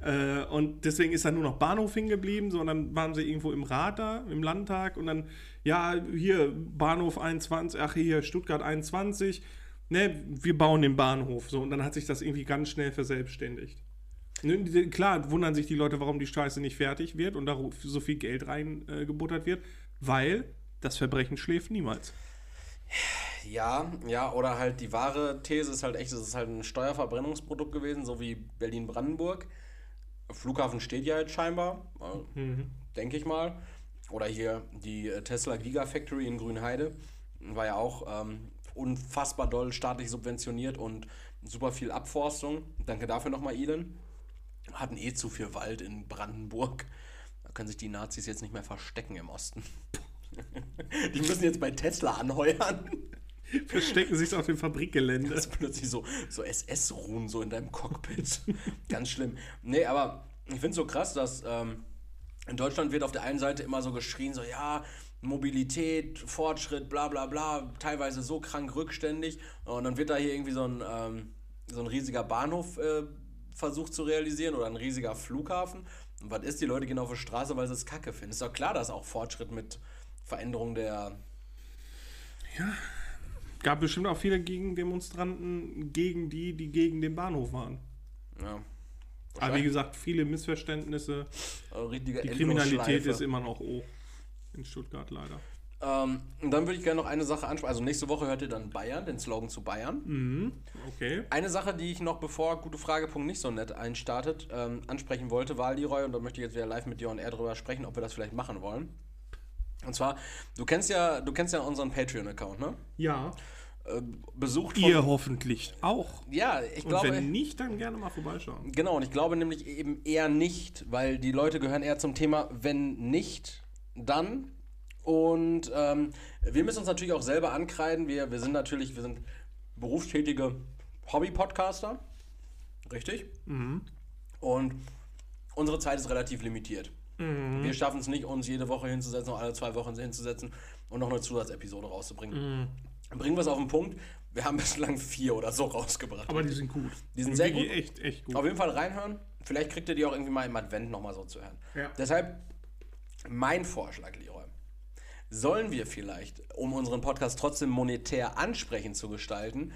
äh, und deswegen ist da nur noch Bahnhof hingeblieben, so, dann waren sie irgendwo im Rat da, im Landtag, und dann, ja, hier, Bahnhof 21, ach hier, Stuttgart 21, ne, wir bauen den Bahnhof, so, und dann hat sich das irgendwie ganz schnell verselbstständigt. Ne, Klar, wundern sich die Leute, warum die Scheiße nicht fertig wird und da so viel Geld reingebuttert äh, wird, weil das Verbrechen schläft niemals. Ja, ja, oder halt die wahre These ist halt echt, es ist halt ein Steuerverbrennungsprodukt gewesen, so wie Berlin-Brandenburg. Flughafen steht ja jetzt scheinbar, äh, denke ich mal. Oder hier die äh, Tesla Gigafactory in Grünheide war ja auch ähm, unfassbar doll staatlich subventioniert und super viel Abforstung. Danke dafür nochmal, Elon. Hatten eh zu viel Wald in Brandenburg. Da können sich die Nazis jetzt nicht mehr verstecken im Osten. Die müssen jetzt bei Tesla anheuern. Verstecken sich auf dem Fabrikgelände. Das ist plötzlich so, so SS-Ruhen so in deinem Cockpit. Ganz schlimm. Nee, aber ich finde es so krass, dass ähm, in Deutschland wird auf der einen Seite immer so geschrien, so ja, Mobilität, Fortschritt, bla bla bla, teilweise so krank rückständig. Und dann wird da hier irgendwie so ein, ähm, so ein riesiger Bahnhof äh, versucht zu realisieren oder ein riesiger Flughafen. Und was ist, die Leute gehen auf die Straße, weil sie es kacke finden. Ist doch klar, dass auch Fortschritt mit Veränderung der Gab bestimmt auch viele Gegendemonstranten gegen die, die gegen den Bahnhof waren. ja, Aber wie gesagt, viele Missverständnisse. richtige Die Kriminalität ist immer noch hoch. In Stuttgart leider. Ähm, und dann würde ich gerne noch eine Sache ansprechen. Also nächste Woche hört ihr dann Bayern, den Slogan zu Bayern. Mhm. Okay. Eine Sache, die ich noch bevor gute Frage.punkt nicht so nett einstartet, ähm, ansprechen wollte, war Leroy, und da möchte ich jetzt wieder live mit dir und er drüber sprechen, ob wir das vielleicht machen wollen. Und zwar, du kennst ja, du kennst ja unseren Patreon-Account, ne? Ja. Äh, besucht von. Ihr hoffentlich auch. Ja, ich Und glaube. wenn nicht, dann gerne mal vorbeischauen. Genau, und ich glaube nämlich eben eher nicht, weil die Leute gehören eher zum Thema, wenn nicht, dann. Und ähm, wir müssen uns natürlich auch selber ankreiden. Wir, wir sind natürlich, wir sind berufstätige Hobby-Podcaster. Richtig? Und unsere Zeit ist relativ limitiert. Wir schaffen es nicht, uns jede Woche hinzusetzen, oder alle zwei Wochen hinzusetzen und noch eine Zusatzepisode rauszubringen. Bringen wir es auf den Punkt. Wir haben bislang vier oder so rausgebracht. Aber die sind gut. Die sind sehr gut. Echt, echt gut. Auf jeden Fall reinhören. Vielleicht kriegt ihr die auch irgendwie mal im Advent nochmal so zu hören. Ja. Deshalb mein Vorschlag, Leroy. Sollen wir vielleicht, um unseren Podcast trotzdem monetär ansprechend zu gestalten,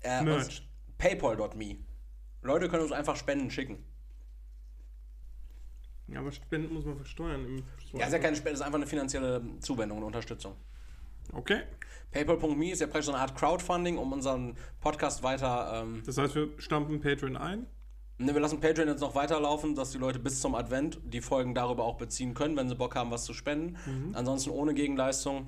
äh, paypal.me. Leute können uns einfach Spenden schicken. Ja, aber Spenden muss man versteuern. Im Ja, ist ja keine Spende, ist einfach eine finanzielle Zuwendung und Unterstützung. Okay. PayPal.me ist ja praktisch so eine Art Crowdfunding, um unseren Podcast weiter ähm, Das heißt, wir stampfen Patreon ein. Ne, wir lassen Patreon jetzt noch weiterlaufen, dass die Leute bis zum Advent die Folgen darüber auch beziehen können, wenn sie Bock haben, was zu spenden. Ansonsten ohne Gegenleistung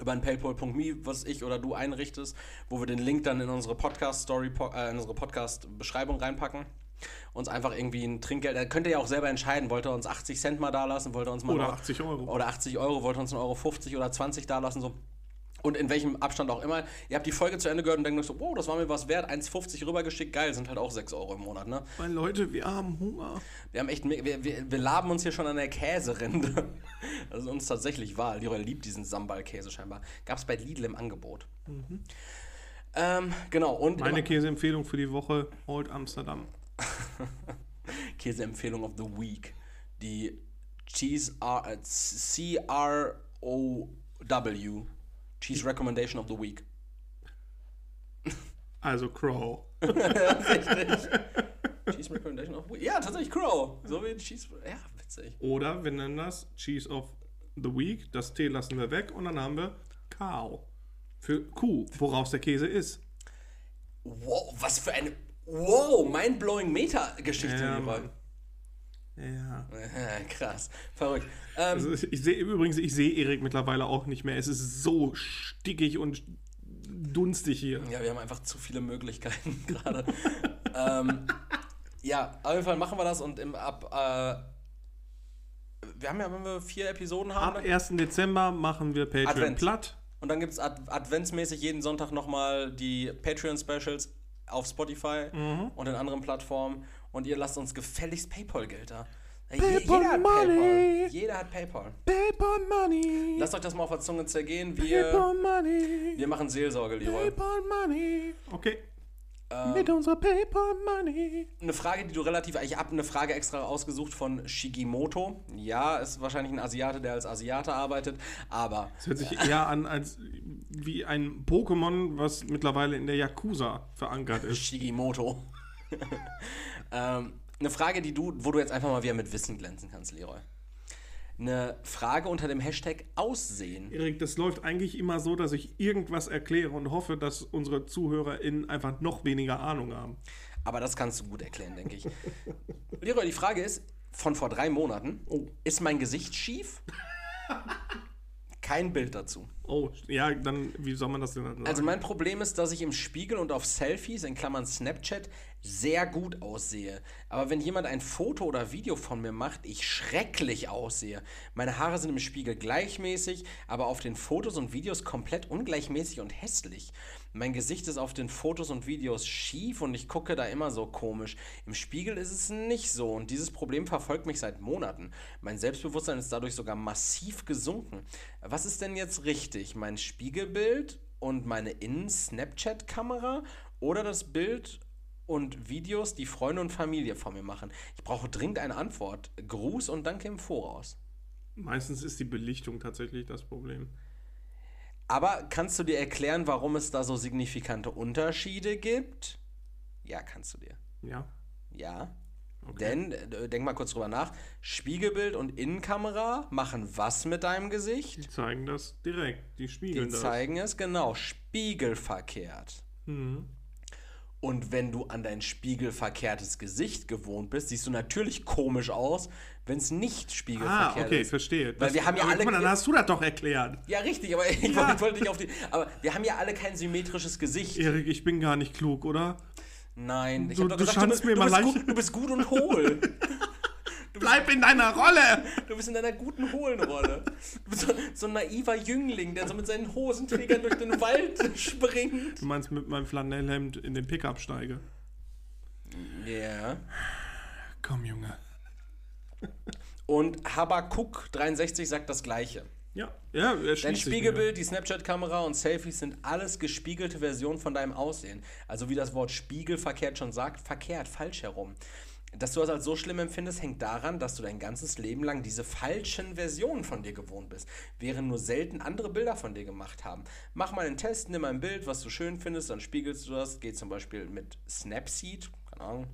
über ein paypal.me, was ich oder du einrichtest, wo wir den Link dann in unsere Podcast-Story, äh, in unsere Podcast-Beschreibung reinpacken. Uns einfach irgendwie ein Trinkgeld, da könnt ihr ja auch selber entscheiden, wollt ihr uns 80 Cent mal da lassen, wollt ihr uns mal Oder noch- 80 Euro. oder 80 Euro, wollt ihr uns 1,50 Euro 50 oder 20 da lassen, so. Und in welchem Abstand auch immer. Ihr habt die Folge zu Ende gehört und denkt euch so, wow, das war mir was wert, 1,50 rübergeschickt, geil, sind halt auch 6 Euro im Monat, ne? Weil Leute, wir haben Hunger. Wir haben echt, wir, wir, wir laben uns hier schon an der Käserinde. Das ist uns tatsächlich wahr. Leroy liebt diesen Sambal-Käse scheinbar. Gab es bei Lidl im Angebot. Ähm, genau, und Meine Käseempfehlung für die Woche: Old Amsterdam. Käseempfehlung of the Week. Die Cheese R, äh, C-R-O-W. Cheese Recommendation of the Week. Also Crow. Richtig. Cheese Recommendation of the Week. Ja, tatsächlich Crow. So wie Cheese. Ja, witzig. Oder wir nennen das Cheese of the Week. Das T lassen wir weg und dann haben wir Cow. Für Kuh, woraus der Käse ist. Wow, was für eine. Wow, mindblowing Meta-Geschichte, Ja. Mann. Ja. Krass, verrückt. Ähm, Also ich sehe übrigens, ich sehe Erik mittlerweile auch nicht mehr. Es ist so stickig und dunstig hier. ja, wir haben einfach zu viele Möglichkeiten gerade. ähm, ja, auf jeden Fall machen wir das und im ab. Äh, wir haben ja, wenn wir vier Episoden haben. Ab 1. Dezember machen wir Patreon Advent. platt. Und dann gibt es Ad adventsmäßig jeden Sonntag nochmal die Patreon-Specials auf Spotify Mhm. und in anderen Plattformen. Und ihr lasst uns gefälligst PayPal-Geld da. Paper jeder hat Money. PayPal. Jeder hat PayPal. Paper Money. Lasst euch das mal auf der Zunge zergehen. Wir, Paper Money. wir machen Seelsorge, Leroy. Paper Money. Okay. Ähm, Mit unserer Paper Money. Eine Frage, die du relativ. Ich habe eine Frage extra ausgesucht von Shigimoto. Ja, ist wahrscheinlich ein Asiate, der als Asiate arbeitet, aber Das hört sich eher an als wie ein Pokémon, was mittlerweile in der Yakuza verankert ist. Shigimoto. ähm, eine Frage, die du, wo du jetzt einfach mal wieder mit Wissen glänzen kannst, Leroy. Eine Frage unter dem Hashtag Aussehen. Erik, das läuft eigentlich immer so, dass ich irgendwas erkläre und hoffe, dass unsere ZuhörerInnen einfach noch weniger Ahnung haben. Aber das kannst du gut erklären, denke ich. Leroy, die Frage ist, von vor drei Monaten, Oh. ist mein Gesicht schief? Kein Bild dazu. Oh, ja, dann, wie soll man das denn dann sagen? Also mein Problem ist, dass ich im Spiegel und auf Selfies, in Klammern Snapchat, sehr gut aussehe. Aber wenn jemand ein Foto oder Video von mir macht, ich schrecklich aussehe. Meine Haare sind im Spiegel gleichmäßig, aber auf den Fotos und Videos komplett ungleichmäßig und hässlich. Mein Gesicht ist auf den Fotos und Videos schief und ich gucke da immer so komisch. Im Spiegel ist es nicht so und dieses Problem verfolgt mich seit Monaten. Mein Selbstbewusstsein ist dadurch sogar massiv gesunken. Was ist denn jetzt richtig? Mein Spiegelbild und meine Innen-Snapchat-Kamera oder das Bild und Videos, die Freunde und Familie von mir machen? Ich brauche dringend eine Antwort. Gruß und danke im Voraus. Meistens ist die Belichtung tatsächlich das Problem. Aber kannst du dir erklären, warum es da so signifikante Unterschiede gibt? Ja, kannst du dir. Ja. Ja. Okay. Denn, äh, denk mal kurz drüber nach, Spiegelbild und Innenkamera machen was mit deinem Gesicht? Die zeigen das direkt. Die Die spiegeln das. zeigen es, genau, spiegelverkehrt. Mhm. Und wenn du an dein spiegelverkehrtes Gesicht gewohnt bist, siehst du natürlich komisch aus, wenn es nicht Ah, spiegelverkehrt okay, ist. verstehe. Weil wir haben ja alle- Guck mal, dann hast du das doch erklärt. Ja, richtig, aber ich Ja. wollte nicht auf die. Aber wir haben ja alle kein symmetrisches Gesicht. Erik, ich bin gar nicht klug, oder? Nein, ich Du- hab doch du gesagt, du, bist- mir du, bist gut, du bist gut und hohl. Bleib in deiner Rolle! Du bist in deiner guten Hohlenrolle. Du bist so, so ein naiver Jüngling, der so mit seinen Hosenträgern durch den Wald springt. Du meinst mit meinem Flanellhemd in den Pickup steige? Ja. Komm, Junge. Und Habakuk 63 sagt das Gleiche. Ja, ja, Dein Spiegelbild, die Snapchat-Kamera und Selfies sind alles gespiegelte Versionen von deinem Aussehen. Also wie das Wort Spiegel verkehrt schon sagt, verkehrt, falsch herum. Dass du das als so schlimm empfindest, hängt daran, dass du dein ganzes Leben lang diese falschen Versionen von dir gewohnt bist, während nur selten andere Bilder von dir gemacht haben. Mach mal einen Test, nimm ein Bild, was du schön findest, dann spiegelst du das. Geht zum Beispiel mit Snapseed, keine Ahnung,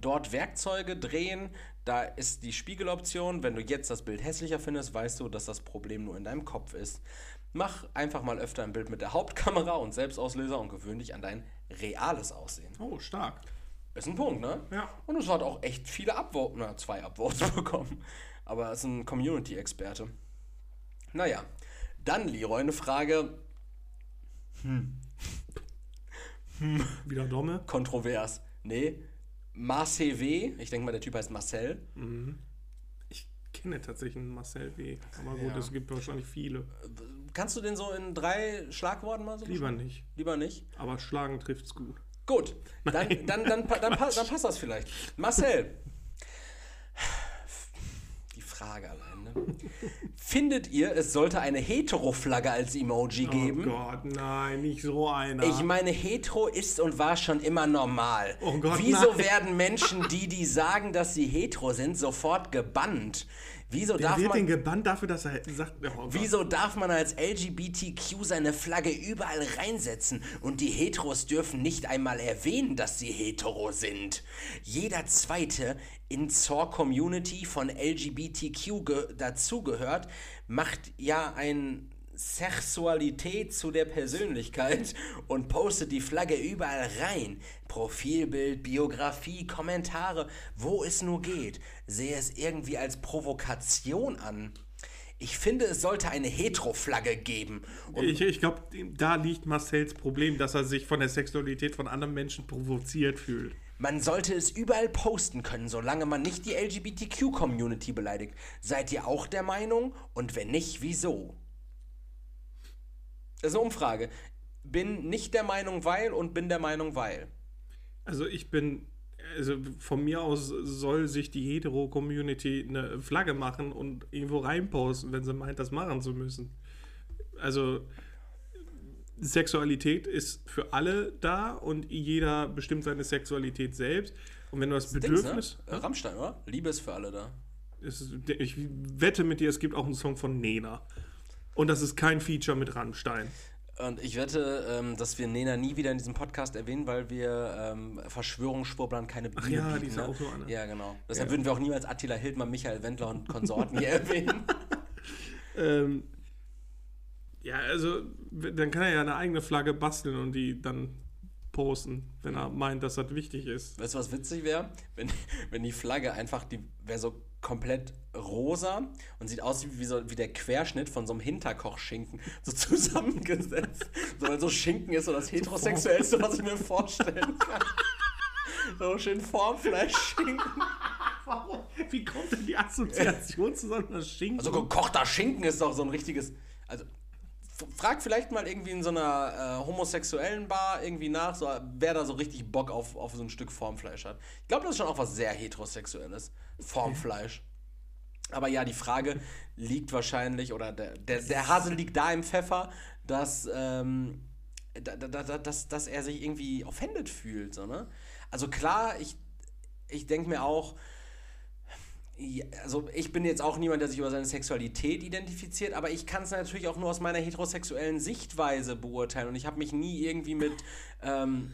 Dort Werkzeuge drehen, da ist die Spiegeloption. Wenn du jetzt das Bild hässlicher findest, weißt du, dass das Problem nur in deinem Kopf ist. Mach einfach mal öfter ein Bild mit der Hauptkamera und Selbstauslöser und gewöhn dich an dein reales Aussehen. Oh, stark. Ist ein Punkt, ne? Ja. Und es hat auch echt viele Upvotes, na, zwei Upvotes bekommen. Aber er ist ein Community-Experte. Naja, dann, Leroy, eine Frage Wieder Domme. kontrovers. Nee, Marcel W., ich denke mal, der Typ heißt Marcel. Ich kenne tatsächlich einen Marcel W. Aber gut, Ja. es gibt wahrscheinlich viele. Kannst du den so in drei Schlagworten mal so Lieber nicht. Lieber nicht? Aber schlagen trifft's gut. Gut, dann, dann, dann, dann, dann passt das vielleicht. Marcel, die Frage allein, ne? Findet ihr, es sollte eine Hetero-Flagge als Emoji geben? Oh Gott, nein, nicht so einer. Ich meine, hetero ist und war schon immer normal. Oh Gott, Wieso nein. werden Menschen, die, die sagen, dass sie hetero sind, sofort gebannt? Wieso Wer darf wird man... denn gebannt dafür, dass er sagt, oh. Wieso darf man als LGBTQ seine Flagge überall reinsetzen und die Heteros dürfen nicht einmal erwähnen, dass sie hetero sind? Jeder zweite in zur Community von LGBTQ ge- dazugehört, macht ja ein Sexualität zu der Persönlichkeit und postet die Flagge überall rein. Profilbild, Biografie, Kommentare, wo es nur geht. Sehe es irgendwie als Provokation an. Ich finde, es sollte eine Hetero-Flagge geben. Und Ich, ich glaube, da liegt Marcells Problem, dass er sich von der Sexualität von anderen Menschen provoziert fühlt. man sollte es überall posten können, solange man nicht die LGBTQ-Community beleidigt. Seid ihr auch der Meinung? Und wenn nicht, wieso? Das ist eine Umfrage. Bin nicht der Meinung, weil und bin der Meinung, weil. Also ich bin also von mir aus soll sich die Hetero-Community eine Flagge machen und irgendwo reinposten, wenn sie meint, das machen zu müssen. Also Sexualität ist für alle da und jeder bestimmt seine Sexualität selbst. Und wenn du das, Bedürfnis. Dings, ne? Rammstein, oder? Liebe ist für alle da. Ist, ich wette mit dir, es gibt auch einen Song von Nena. Und das ist kein Feature mit Rammstein. Und ich wette, ähm, dass wir Nena nie wieder in diesem Podcast erwähnen, weil wir ähm, Verschwörungsschwurblern keine Bühne Ach ja, bieten, die ist ne? auch so eine. Ja, genau. Deshalb ja. würden wir auch niemals Attila Hildmann, Michael Wendler und Konsorten hier erwähnen. ähm, ja, also dann kann er ja eine eigene Flagge basteln und die dann posten, wenn er meint, dass das wichtig ist. Weißt du, was witzig wäre? Wenn, wenn die Flagge einfach, die wäre so komplett rosa und sieht aus wie, so, wie der Querschnitt von so einem Hinterkochschinken, so zusammengesetzt. so, weil so Schinken ist so das Heterosexuellste, was ich mir vorstellen kann. so schön Formfleischschinken. Warum? Wie kommt denn die Assoziation zu so einer Schinken? Also gekochter Schinken ist doch so ein richtiges. Also frag vielleicht mal irgendwie in so einer äh, homosexuellen Bar irgendwie nach, so, wer da so richtig Bock auf, auf so ein Stück Formfleisch hat. Ich glaube, das ist schon auch was sehr heterosexuelles. Formfleisch. Aber ja, die Frage liegt wahrscheinlich, oder der, der, der Hase liegt da im Pfeffer, dass, ähm, da, da, da, dass, dass er sich irgendwie offended fühlt. So, ne? Also klar, ich, ich denke mir auch, ja, also ich bin jetzt auch niemand, der sich über seine Sexualität identifiziert, aber ich kann es natürlich auch nur aus meiner heterosexuellen Sichtweise beurteilen und ich habe mich nie irgendwie mit, ähm,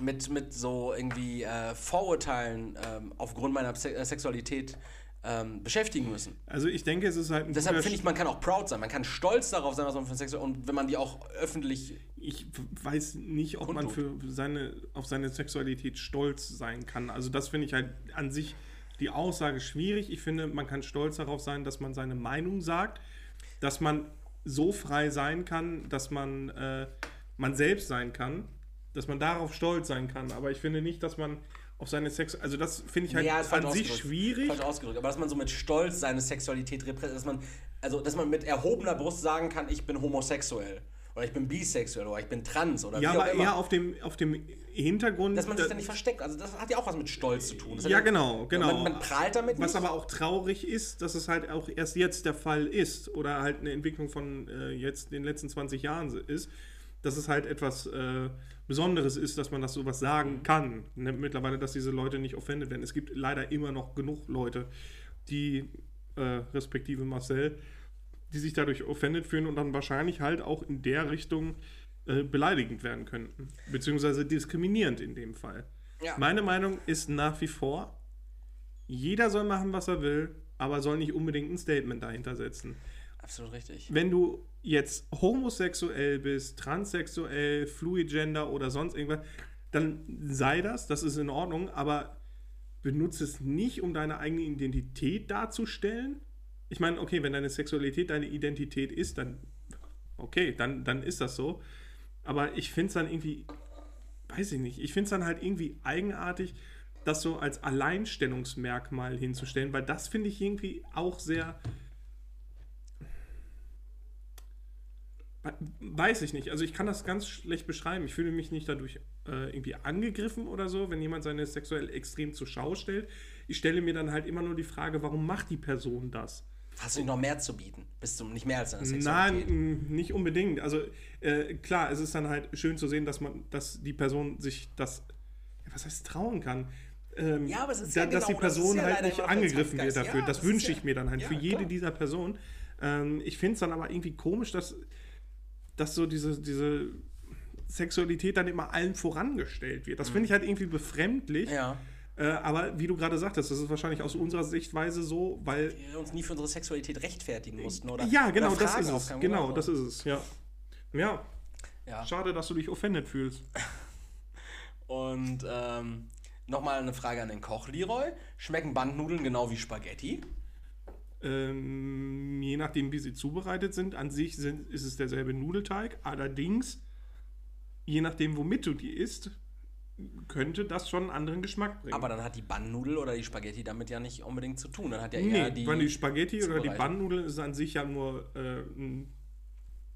mit, mit so irgendwie äh, Vorurteilen ähm, aufgrund meiner Se äh, Sexualität ähm, beschäftigen müssen. Also ich denke, es ist halt ein Deshalb finde ich, man kann auch proud sein, man kann stolz darauf sein, was man für Sexualität und wenn man die auch öffentlich ich weiß nicht, ob man für seine, auf seine Sexualität stolz sein kann. Also das finde ich halt an sich die Aussage schwierig. Ich finde, man kann stolz darauf sein, dass man seine Meinung sagt, dass man so frei sein kann, dass man äh, man selbst sein kann, dass man darauf stolz sein kann. Aber ich finde nicht, dass man auf seine Sex, also das finde ich halt ja, an sich schwierig. Falsch ausgedrückt, aber dass man so mit Stolz seine Sexualität repräsentiert, dass man also dass man mit erhobener Brust sagen kann, ich bin homosexuell oder ich bin bisexuell oder ich bin trans oder ja, aber eher auf dem auf dem Hintergrund. Dass man sich da nicht versteckt. Also das hat ja auch was mit Stolz zu tun. Das ja, genau, genau. Man, man, prahlt damit Was nicht. aber auch traurig ist, dass es halt auch erst jetzt der Fall ist oder halt eine Entwicklung von äh, jetzt den letzten 20 Jahren ist, dass es halt etwas äh, Besonderes ist, dass man das sowas sagen kann. Ne? Mittlerweile, dass diese Leute nicht offended werden. Es gibt leider immer noch genug Leute, die, äh, respektive Marcel, die sich dadurch offended fühlen und dann wahrscheinlich halt auch in der Richtung äh, beleidigend werden könnten. Beziehungsweise diskriminierend in dem Fall. Ja. Meine Meinung ist nach wie vor, jeder soll machen, was er will, aber soll nicht unbedingt ein Statement dahinter setzen. Absolut richtig. Wenn du jetzt homosexuell bist, transsexuell, fluidgender oder sonst irgendwas, dann sei das, das ist in Ordnung, aber benutze es nicht, um deine eigene Identität darzustellen. Ich meine, okay, wenn deine Sexualität deine Identität ist, dann okay, dann, dann ist das so. Aber ich finde es dann irgendwie, weiß ich nicht, ich finde es dann halt irgendwie eigenartig, das so als Alleinstellungsmerkmal hinzustellen, weil das finde ich irgendwie auch sehr. Weiß ich nicht. Also ich kann das ganz schlecht beschreiben. Ich fühle mich nicht dadurch äh, irgendwie angegriffen oder so, wenn jemand seine sexuell extrem zur Schau stellt. Ich stelle mir dann halt immer nur die Frage, warum macht die Person das? Hast du noch mehr zu bieten? Bist du nicht mehr als eine Sexualität? Nein, nicht unbedingt. Also äh, klar, es ist dann halt schön zu sehen, dass man, dass die Person sich das, was heißt trauen kann. Ähm, ja, aber es ist da, ja dass genau, die Person ja halt nicht angegriffen wird dafür. Ja, das, das wünsche ich mir dann halt für jede klar. dieser Personen. Ähm, ich finde es dann aber irgendwie komisch, dass, dass so diese, diese Sexualität dann immer allen vorangestellt wird. Das finde mhm. ich halt irgendwie befremdlich. Ja. Äh, aber wie du gerade sagtest, das ist wahrscheinlich aus unserer Sichtweise so, weil. Wir uns nie für unsere Sexualität rechtfertigen mussten, oder? Ja, genau, oder das ist es. Genau, das ist es, ja. ja. ja. Schade, dass du dich offended fühlst. Und ähm, nochmal eine Frage an den Koch, Leroy. Schmecken Bandnudeln genau wie Spaghetti? Ähm, je nachdem, wie sie zubereitet sind, an sich sind, ist es derselbe Nudelteig. Allerdings, je nachdem, womit du die isst, könnte das schon einen anderen Geschmack bringen. Aber dann hat die Bannnudel oder die Spaghetti damit ja nicht unbedingt zu tun. Dann hat ja eher nee, die. Weil die Spaghetti oder die Bannnudel ist an sich ja nur äh, ein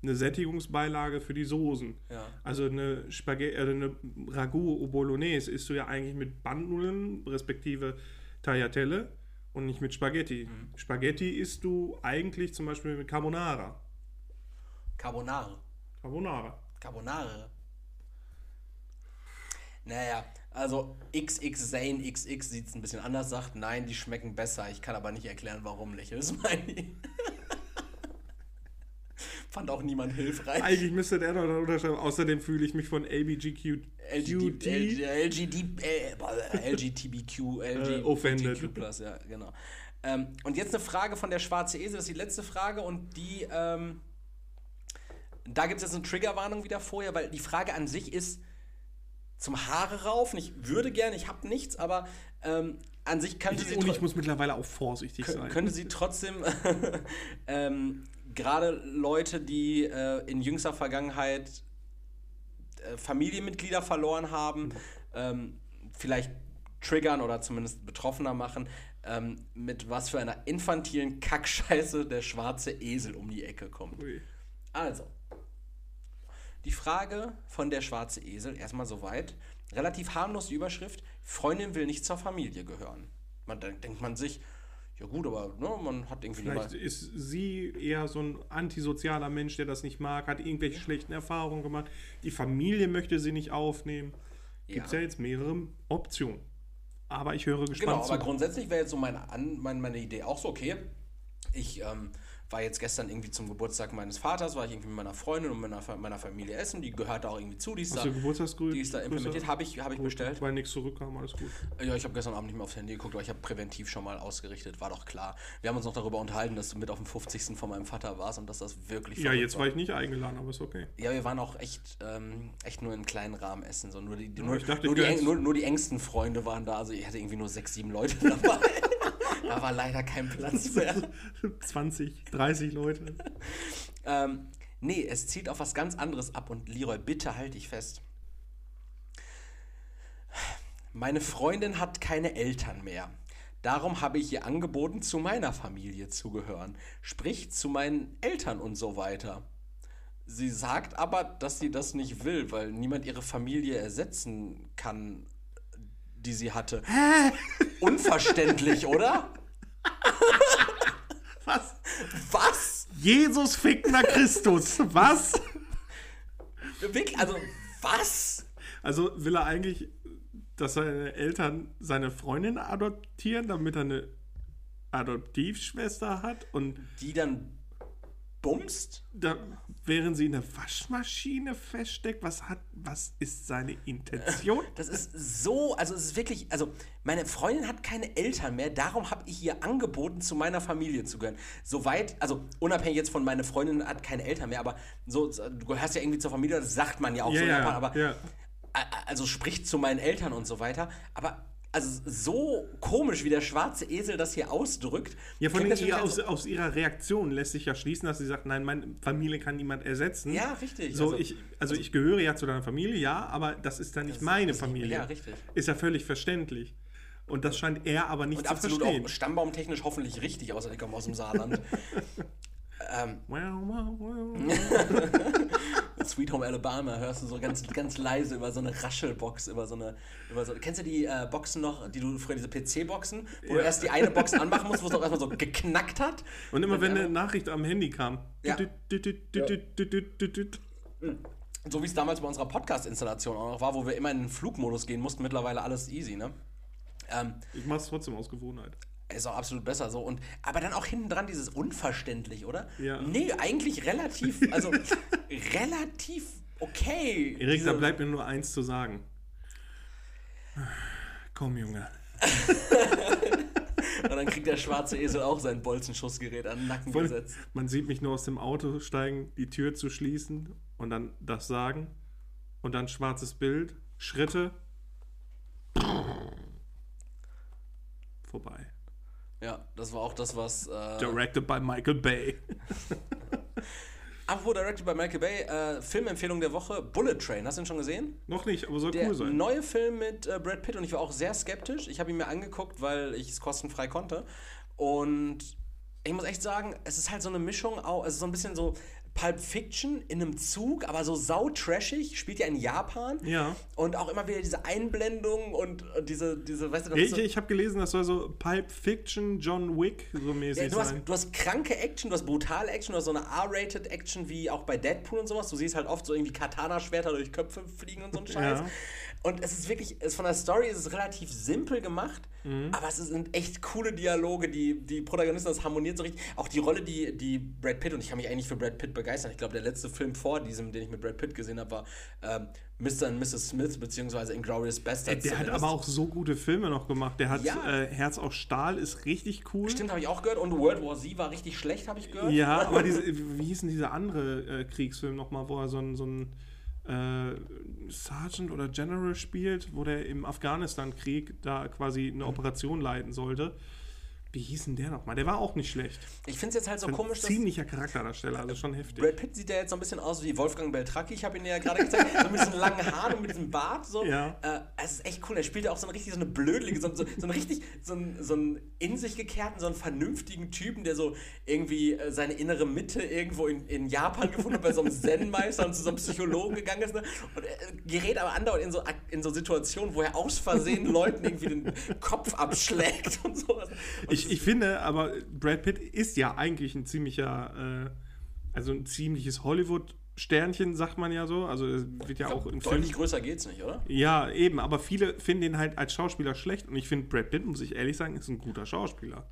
eine Sättigungsbeilage für die Soßen. Ja. Also eine Spaghetti, äh, eine Ragout au Bolognese isst du ja eigentlich mit Bandnudeln, respektive Tagliatelle und nicht mit Spaghetti. Mhm. Spaghetti isst du eigentlich zum Beispiel mit Carbonara. Carbonare. Carbonara. Carbonare. Naja, also XX Zane XX sieht es ein bisschen anders, sagt, nein, die schmecken besser. Ich kann aber nicht erklären, warum nicht. Das meine ich. Fand auch niemand hilfreich. Eigentlich müsste der noch unterschreiben. Außerdem fühle ich mich von ABGQ LGD, LGD, äh, LGTBQ, Äh, offended. LGBTQ+, ja, genau. Ähm, und jetzt eine Frage von der Schwarze Esel, das ist die letzte Frage und die, ähm, da gibt es jetzt eine Triggerwarnung wieder vorher, weil die Frage an sich ist zum Haare raufen. Ich würde gerne, ich habe nichts, aber ähm, an sich könnte sie Und ich muss mittlerweile auch vorsichtig sein. könnte sie trotzdem ähm, gerade Leute, die äh, in jüngster Vergangenheit äh, Familienmitglieder verloren haben, ähm, vielleicht triggern oder zumindest betroffener machen, ähm, mit was für einer infantilen Kackscheiße der schwarze Esel um die Ecke kommt. Ui. Also, die Frage von der schwarze Esel, erstmal soweit. Relativ harmlos die Überschrift, Freundin will nicht zur Familie gehören. Man dann denkt man sich, ja gut, aber ne, man hat irgendwie Vielleicht ist sie eher so ein antisozialer Mensch, der das nicht mag, hat irgendwelche schlechten Erfahrungen gemacht. Die Familie möchte sie nicht aufnehmen. Gibt es ja. Ja. jetzt mehrere Optionen. Aber ich höre gespannt Genau, aber zu. grundsätzlich wäre jetzt so meine, An meine, meine Idee auch so, okay, ich ähm, war jetzt gestern irgendwie zum Geburtstag meines Vaters, war ich irgendwie mit meiner Freundin und meiner, meiner Familie essen, die gehört da auch irgendwie zu, die ist Hast da, Geburtstagsgrüße? die ist da implementiert, habe ich, hab ich bestellt. Weil nichts zurückkam, alles gut. Ja, ich habe gestern Abend nicht mehr aufs Handy geguckt, aber ich habe präventiv schon mal ausgerichtet, war doch klar. Wir haben uns noch darüber unterhalten, dass du mit auf dem 50. von meinem Vater warst und dass das wirklich Ja, jetzt war ich nicht eingeladen, aber ist okay. Ja, wir waren auch echt, ähm, echt nur in kleinen Rahmen essen. So nur, die, Ja, nur, ich dachte, nur, die, nur, nur die engsten Freunde waren da. Also ich hatte irgendwie nur sechs, sieben Leute dabei. Da war leider kein Platz mehr. 20, 30 Leute. ähm, nee, es zielt auf was ganz anderes ab. Und Leroy, bitte halt dich fest. Meine Freundin hat keine Eltern mehr. Darum habe ich ihr angeboten, zu meiner Familie zu gehören. Sprich, zu meinen Eltern und so weiter. Sie sagt aber, dass sie das nicht will, weil niemand ihre Familie ersetzen kann, die sie hatte. Unverständlich, oder? Was? Was? Jesus fickender Christus. Was? Wirklich? Also, was? Also will er eigentlich, dass seine Eltern seine Freundin adoptieren, damit er eine Adoptivschwester hat und Die dann bumst? da, während sie in der Waschmaschine feststeckt, was hat, was ist seine Intention? Das ist so, also es ist wirklich, also meine Freundin hat keine Eltern mehr, darum habe ich ihr angeboten, zu meiner Familie zu gehören. Soweit, also unabhängig jetzt von meiner Freundin hat keine Eltern mehr, aber so, du gehörst ja irgendwie zur Familie, das sagt man ja auch Ja, so in ja, Japan, aber a- also spricht zu meinen Eltern und so weiter, aber also so komisch, wie der schwarze Esel das hier ausdrückt. Ja, von ihr, aus, aus ihrer Reaktion lässt sich ja schließen, dass sie sagt, nein, meine Familie kann niemand ersetzen. Ja, richtig. So, Also- ich, also, ich gehöre ja zu deiner Familie, ja, aber das ist dann nicht meine ist Familie. ja, richtig. Ist ja völlig verständlich. Und das scheint er aber nicht und zu absolut verstehen. auch stammbaumtechnisch hoffentlich richtig, außer die kommen aus dem Saarland. ähm. Sweet Home Alabama hörst du so ganz, ganz leise über so eine Raschelbox, über so eine, über so, kennst du die äh, Boxen noch, die du früher, diese PC-Boxen, wo du Ja. erst die eine Box anmachen musst, wo es auch erstmal so geknackt hat? Und immer wenn eine Nachricht am Handy kam. Ja. So wie es damals bei unserer Podcast-Installation auch noch war, wo wir immer in den Flugmodus gehen mussten, mittlerweile alles easy, ne? Ähm, Ich mach's trotzdem aus Gewohnheit. Ist auch absolut besser so. Und, aber dann auch hinten dran dieses unverständlich, oder? Ja. Nee, eigentlich relativ, also relativ okay. Erik, Diese- da bleibt mir nur eins zu sagen. Komm, Junge. Und dann kriegt der schwarze Esel auch sein Bolzenschussgerät an den Nacken Voll- gesetzt. Man sieht mich nur aus dem Auto steigen, die Tür zu schließen und dann das sagen. Und dann schwarzes Bild, Schritte. Vorbei. Ja, das war auch das, was. Äh, Directed by Michael Bay. apropos directed by Michael Bay, äh, Filmempfehlung der Woche: Bullet Train. Hast du ihn schon gesehen? Noch nicht, aber soll Der cool sein. neue Film mit äh, Brad Pitt und ich war auch sehr skeptisch. Ich habe ihn mir angeguckt, weil ich es kostenfrei konnte. Und ich muss echt sagen, es ist halt so eine Mischung, auch, es ist so ein bisschen so Pulp Fiction in einem Zug, aber so sau-trashig, spielt ja in Japan. Ja. Und auch immer wieder diese Einblendungen und, diese, diese, weißt du, das Ich, so, ich habe gelesen, das soll so Pulp Fiction, John Wick so mäßig ja, du, hast, sein. du hast kranke Action, du hast brutale Action, du hast so eine R-rated Action wie auch bei Deadpool und sowas. Du siehst halt oft so irgendwie Katana-Schwerter durch Köpfe fliegen und so ein Scheiß. Ja. Und es ist wirklich, es, von der Story ist es relativ simpel gemacht, Mhm. aber es sind echt coole Dialoge, die, die Protagonisten, das harmoniert so richtig. Auch die Rolle, die, die Brad Pitt, und ich kann mich eigentlich für Brad Pitt begeistern. Ich glaube, der letzte Film vor diesem, den ich mit Brad Pitt gesehen habe, war ähm, Mr. und Mrs. Smith, beziehungsweise Inglourious Bastards. Der hat zumindest. aber auch so gute Filme noch gemacht. Der hat Ja. äh, Herz auf Stahl, ist richtig cool. Stimmt, habe ich auch gehört. Und World War Z war richtig schlecht, habe ich gehört. Ja, aber diese, wie hieß denn dieser andere äh, Kriegsfilm nochmal, wo er so ein, so ein äh, Sergeant oder General spielt, wo der im Afghanistan-Krieg da quasi eine Operation leiten sollte. Wie hieß denn der nochmal? Der war auch nicht schlecht. Ich finde es jetzt halt so Ein komisch, dass ziemlicher Charakterdarsteller, also schon heftig. Brad Pitt sieht ja jetzt so ein bisschen aus wie Wolfgang Beltracchi, ich habe ihn ja gerade gezeigt, so mit diesen langen Haaren und mit diesem Bart. So. Ja. Äh, es ist echt cool, er spielt ja auch so eine richtig so eine blödlige, so, so, so einen richtig, so einen, so einen in sich gekehrten, so einen vernünftigen Typen, der so irgendwie äh, seine innere Mitte irgendwo in, in Japan gefunden hat, bei so einem Zen-Meister und zu so einem Psychologen gegangen ist. Ne? Und er gerät aber andauernd in so, in so Situationen, wo er aus Versehen Leuten irgendwie den Kopf abschlägt und sowas. Und Ich, ich finde, aber Brad Pitt ist ja eigentlich ein ziemlicher, äh, also ein ziemliches Hollywood-Sternchen, sagt man ja so. Also es wird ja auch im Film. Deutlich größer geht's nicht, oder? Ja, eben, aber viele finden ihn halt als Schauspieler schlecht und ich finde, Brad Pitt, muss ich ehrlich sagen, ist ein guter Schauspieler.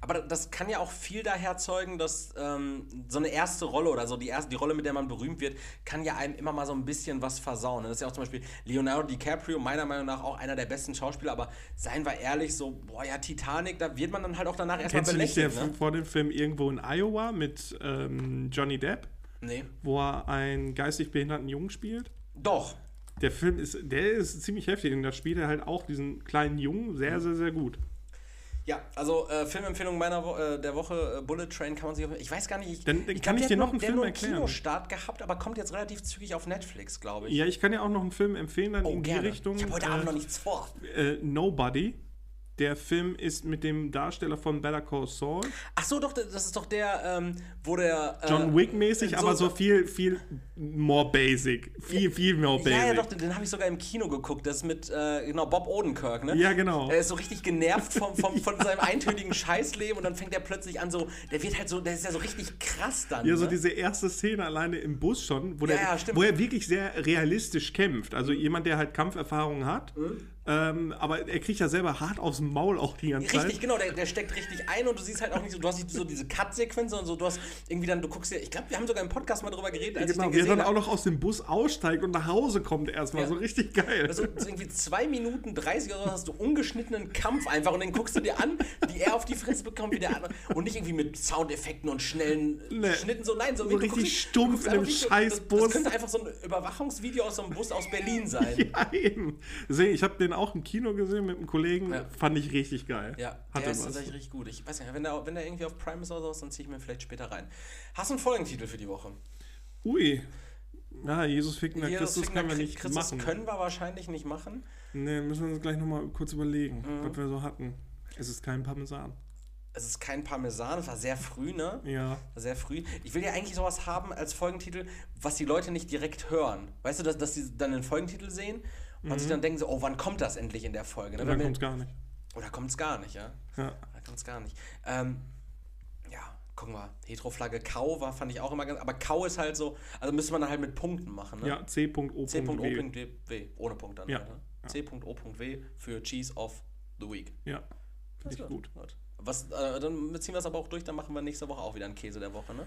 Aber das kann ja auch viel daher zeugen, dass ähm, so eine erste Rolle oder so die erste die Rolle, mit der man berühmt wird, kann ja einem immer mal so ein bisschen was versauen. Das ist ja auch zum Beispiel Leonardo DiCaprio, meiner Meinung nach auch einer der besten Schauspieler, aber seien wir ehrlich, so, boah ja, Titanic, da wird man dann halt auch danach erstmal Kennst du nicht belächelt. Ne? vor dem Film irgendwo in Iowa mit ähm, Johnny Depp, Nee. wo er einen geistig behinderten Jungen spielt? Doch. Der Film ist, der ist ziemlich heftig und da spielt er halt auch diesen kleinen Jungen sehr, sehr, sehr gut. Ja, also äh, Filmempfehlung meiner Wo äh, der Woche, äh, Bullet Train kann man sich auf, Ich weiß gar nicht, ich, Dann- dann ich kann glaub, ich dir noch einen Film nur einen erklären. Kinostart gehabt, aber kommt jetzt relativ zügig auf Netflix, glaube ich. Ja, ich kann ja auch noch einen Film empfehlen, dann oh, in die gerne. Richtung. Ich habe heute äh, Abend noch nichts vor. äh, Nobody. Der Film ist mit dem Darsteller von Better Call Saul. Ach so, doch, das ist doch der, ähm, wo der. Äh, John Wick-mäßig, so- aber so viel, viel more basic. Viel, viel more basic. Ja, ja, doch, den, den habe ich sogar im Kino geguckt. Das ist mit, äh, genau, Bob Odenkirk, ne? Ja, genau. Er ist so richtig genervt vom, vom, von seinem eintönigen Scheißleben und dann fängt er plötzlich an, so, der wird halt so, der ist ja so richtig krass dann. Ja, so ne? diese erste Szene alleine im Bus schon, wo, Ja, der, ja, wo er wirklich sehr realistisch kämpft. Also jemand, der halt Kampferfahrung hat, Mhm. Ähm, aber er kriegt ja selber hart aus dem Maul auch die ganze Richtig, Zeit. genau, der, der steckt richtig ein und du siehst halt auch nicht so, du hast nicht so diese Cut-Sequenz, sondern so, du hast irgendwie dann, du guckst dir, ich glaube, wir haben sogar im Podcast mal drüber geredet, als Genau, ich den dann gesehen auch habe. noch aus dem Bus aussteigt und nach Hause kommt erstmal. Ja. So richtig geil. Also so irgendwie zwei Minuten 30 oder so hast du ungeschnittenen Kampf einfach und den guckst du dir an, wie er auf die Fresse bekommt, wie der andere. Und nicht irgendwie mit Soundeffekten und schnellen Nee. Schnitten, so nein, so, So richtig guckst- stumpf in einem einfach richtig- scheiß das, Bus. Das könnte einfach so ein Überwachungsvideo aus so einem Bus aus Berlin sein. ja, eben. Deswegen, ich habe den auch im Kino gesehen mit einem Kollegen. Ja. Fand ich richtig geil. Ja, Hatte der ist was. tatsächlich richtig gut. Ich weiß nicht, wenn der, wenn der irgendwie auf Prime ist oder sowas, dann ziehe ich mir vielleicht später rein. Hast du einen Folgentitel für die Woche? Ui. Ja, Jesus fickender Jesus Christus fickender können wir nicht Christus machen. können wir wahrscheinlich nicht machen. Nee, müssen wir uns gleich nochmal kurz überlegen, Mhm. was wir so hatten. Es ist kein Parmesan. Es ist kein Parmesan, es war sehr früh, ne? Ja. War Sehr früh. Ich will ja eigentlich sowas haben als Folgentitel, was die Leute nicht direkt hören. Weißt du, dass, dass sie dann den Folgentitel sehen und sich dann denken so, oh, wann kommt das endlich in der Folge? Ne? Wir- kommt es gar nicht. Oder kommt es gar nicht, ja? Ja. Oder kommt es gar nicht. Ähm, ja, gucken wir. Heteroflagge Kau war, fand ich auch immer ganz. Aber Kau ist halt so, also müsste man dann halt mit Punkten machen, ne? Ja, C.O.W. C.O.W. Ohne Punkt dann. Ja. halt, ne? C.O.W. für Cheese of the Week. Ja, finde ich gut. wird- Was, äh, dann ziehen wir es aber auch durch, dann machen wir nächste Woche auch wieder einen Käse der Woche, ne?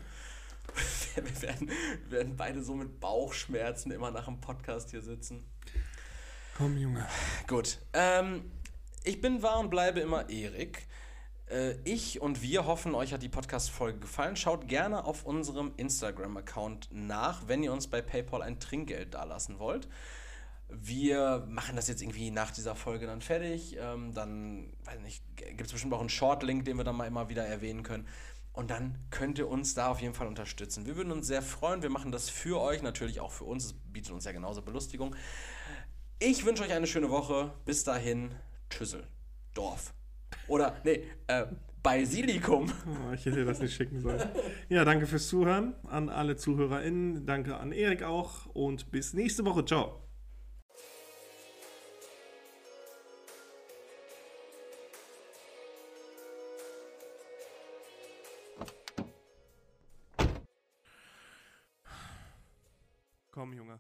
Wir werden, wir werden beide so mit Bauchschmerzen immer nach dem Podcast hier sitzen. Komm, Junge. Gut. Ähm, ich bin wahr und bleibe immer Erik. Äh, ich und wir hoffen, euch hat die Podcast-Folge gefallen. Schaut gerne auf unserem Instagram-Account nach, wenn ihr uns bei PayPal ein Trinkgeld dalassen wollt. Wir machen das jetzt irgendwie nach dieser Folge dann fertig. Ähm, dann, gibt es bestimmt auch einen Short-Link, den wir dann mal immer wieder erwähnen können. Und dann könnt ihr uns da auf jeden Fall unterstützen. Wir würden uns sehr freuen. Wir machen das für euch, natürlich auch für uns. Es bietet uns ja genauso Belustigung. Ich wünsche euch eine schöne Woche. Bis dahin, Tschüssel. Dorf. Oder, nee, äh, Basilikum. Oh, ich hätte das nicht schicken sollen. Ja, danke fürs Zuhören an alle ZuhörerInnen. Danke an Erik auch und bis nächste Woche. Ciao. Komm, Junge.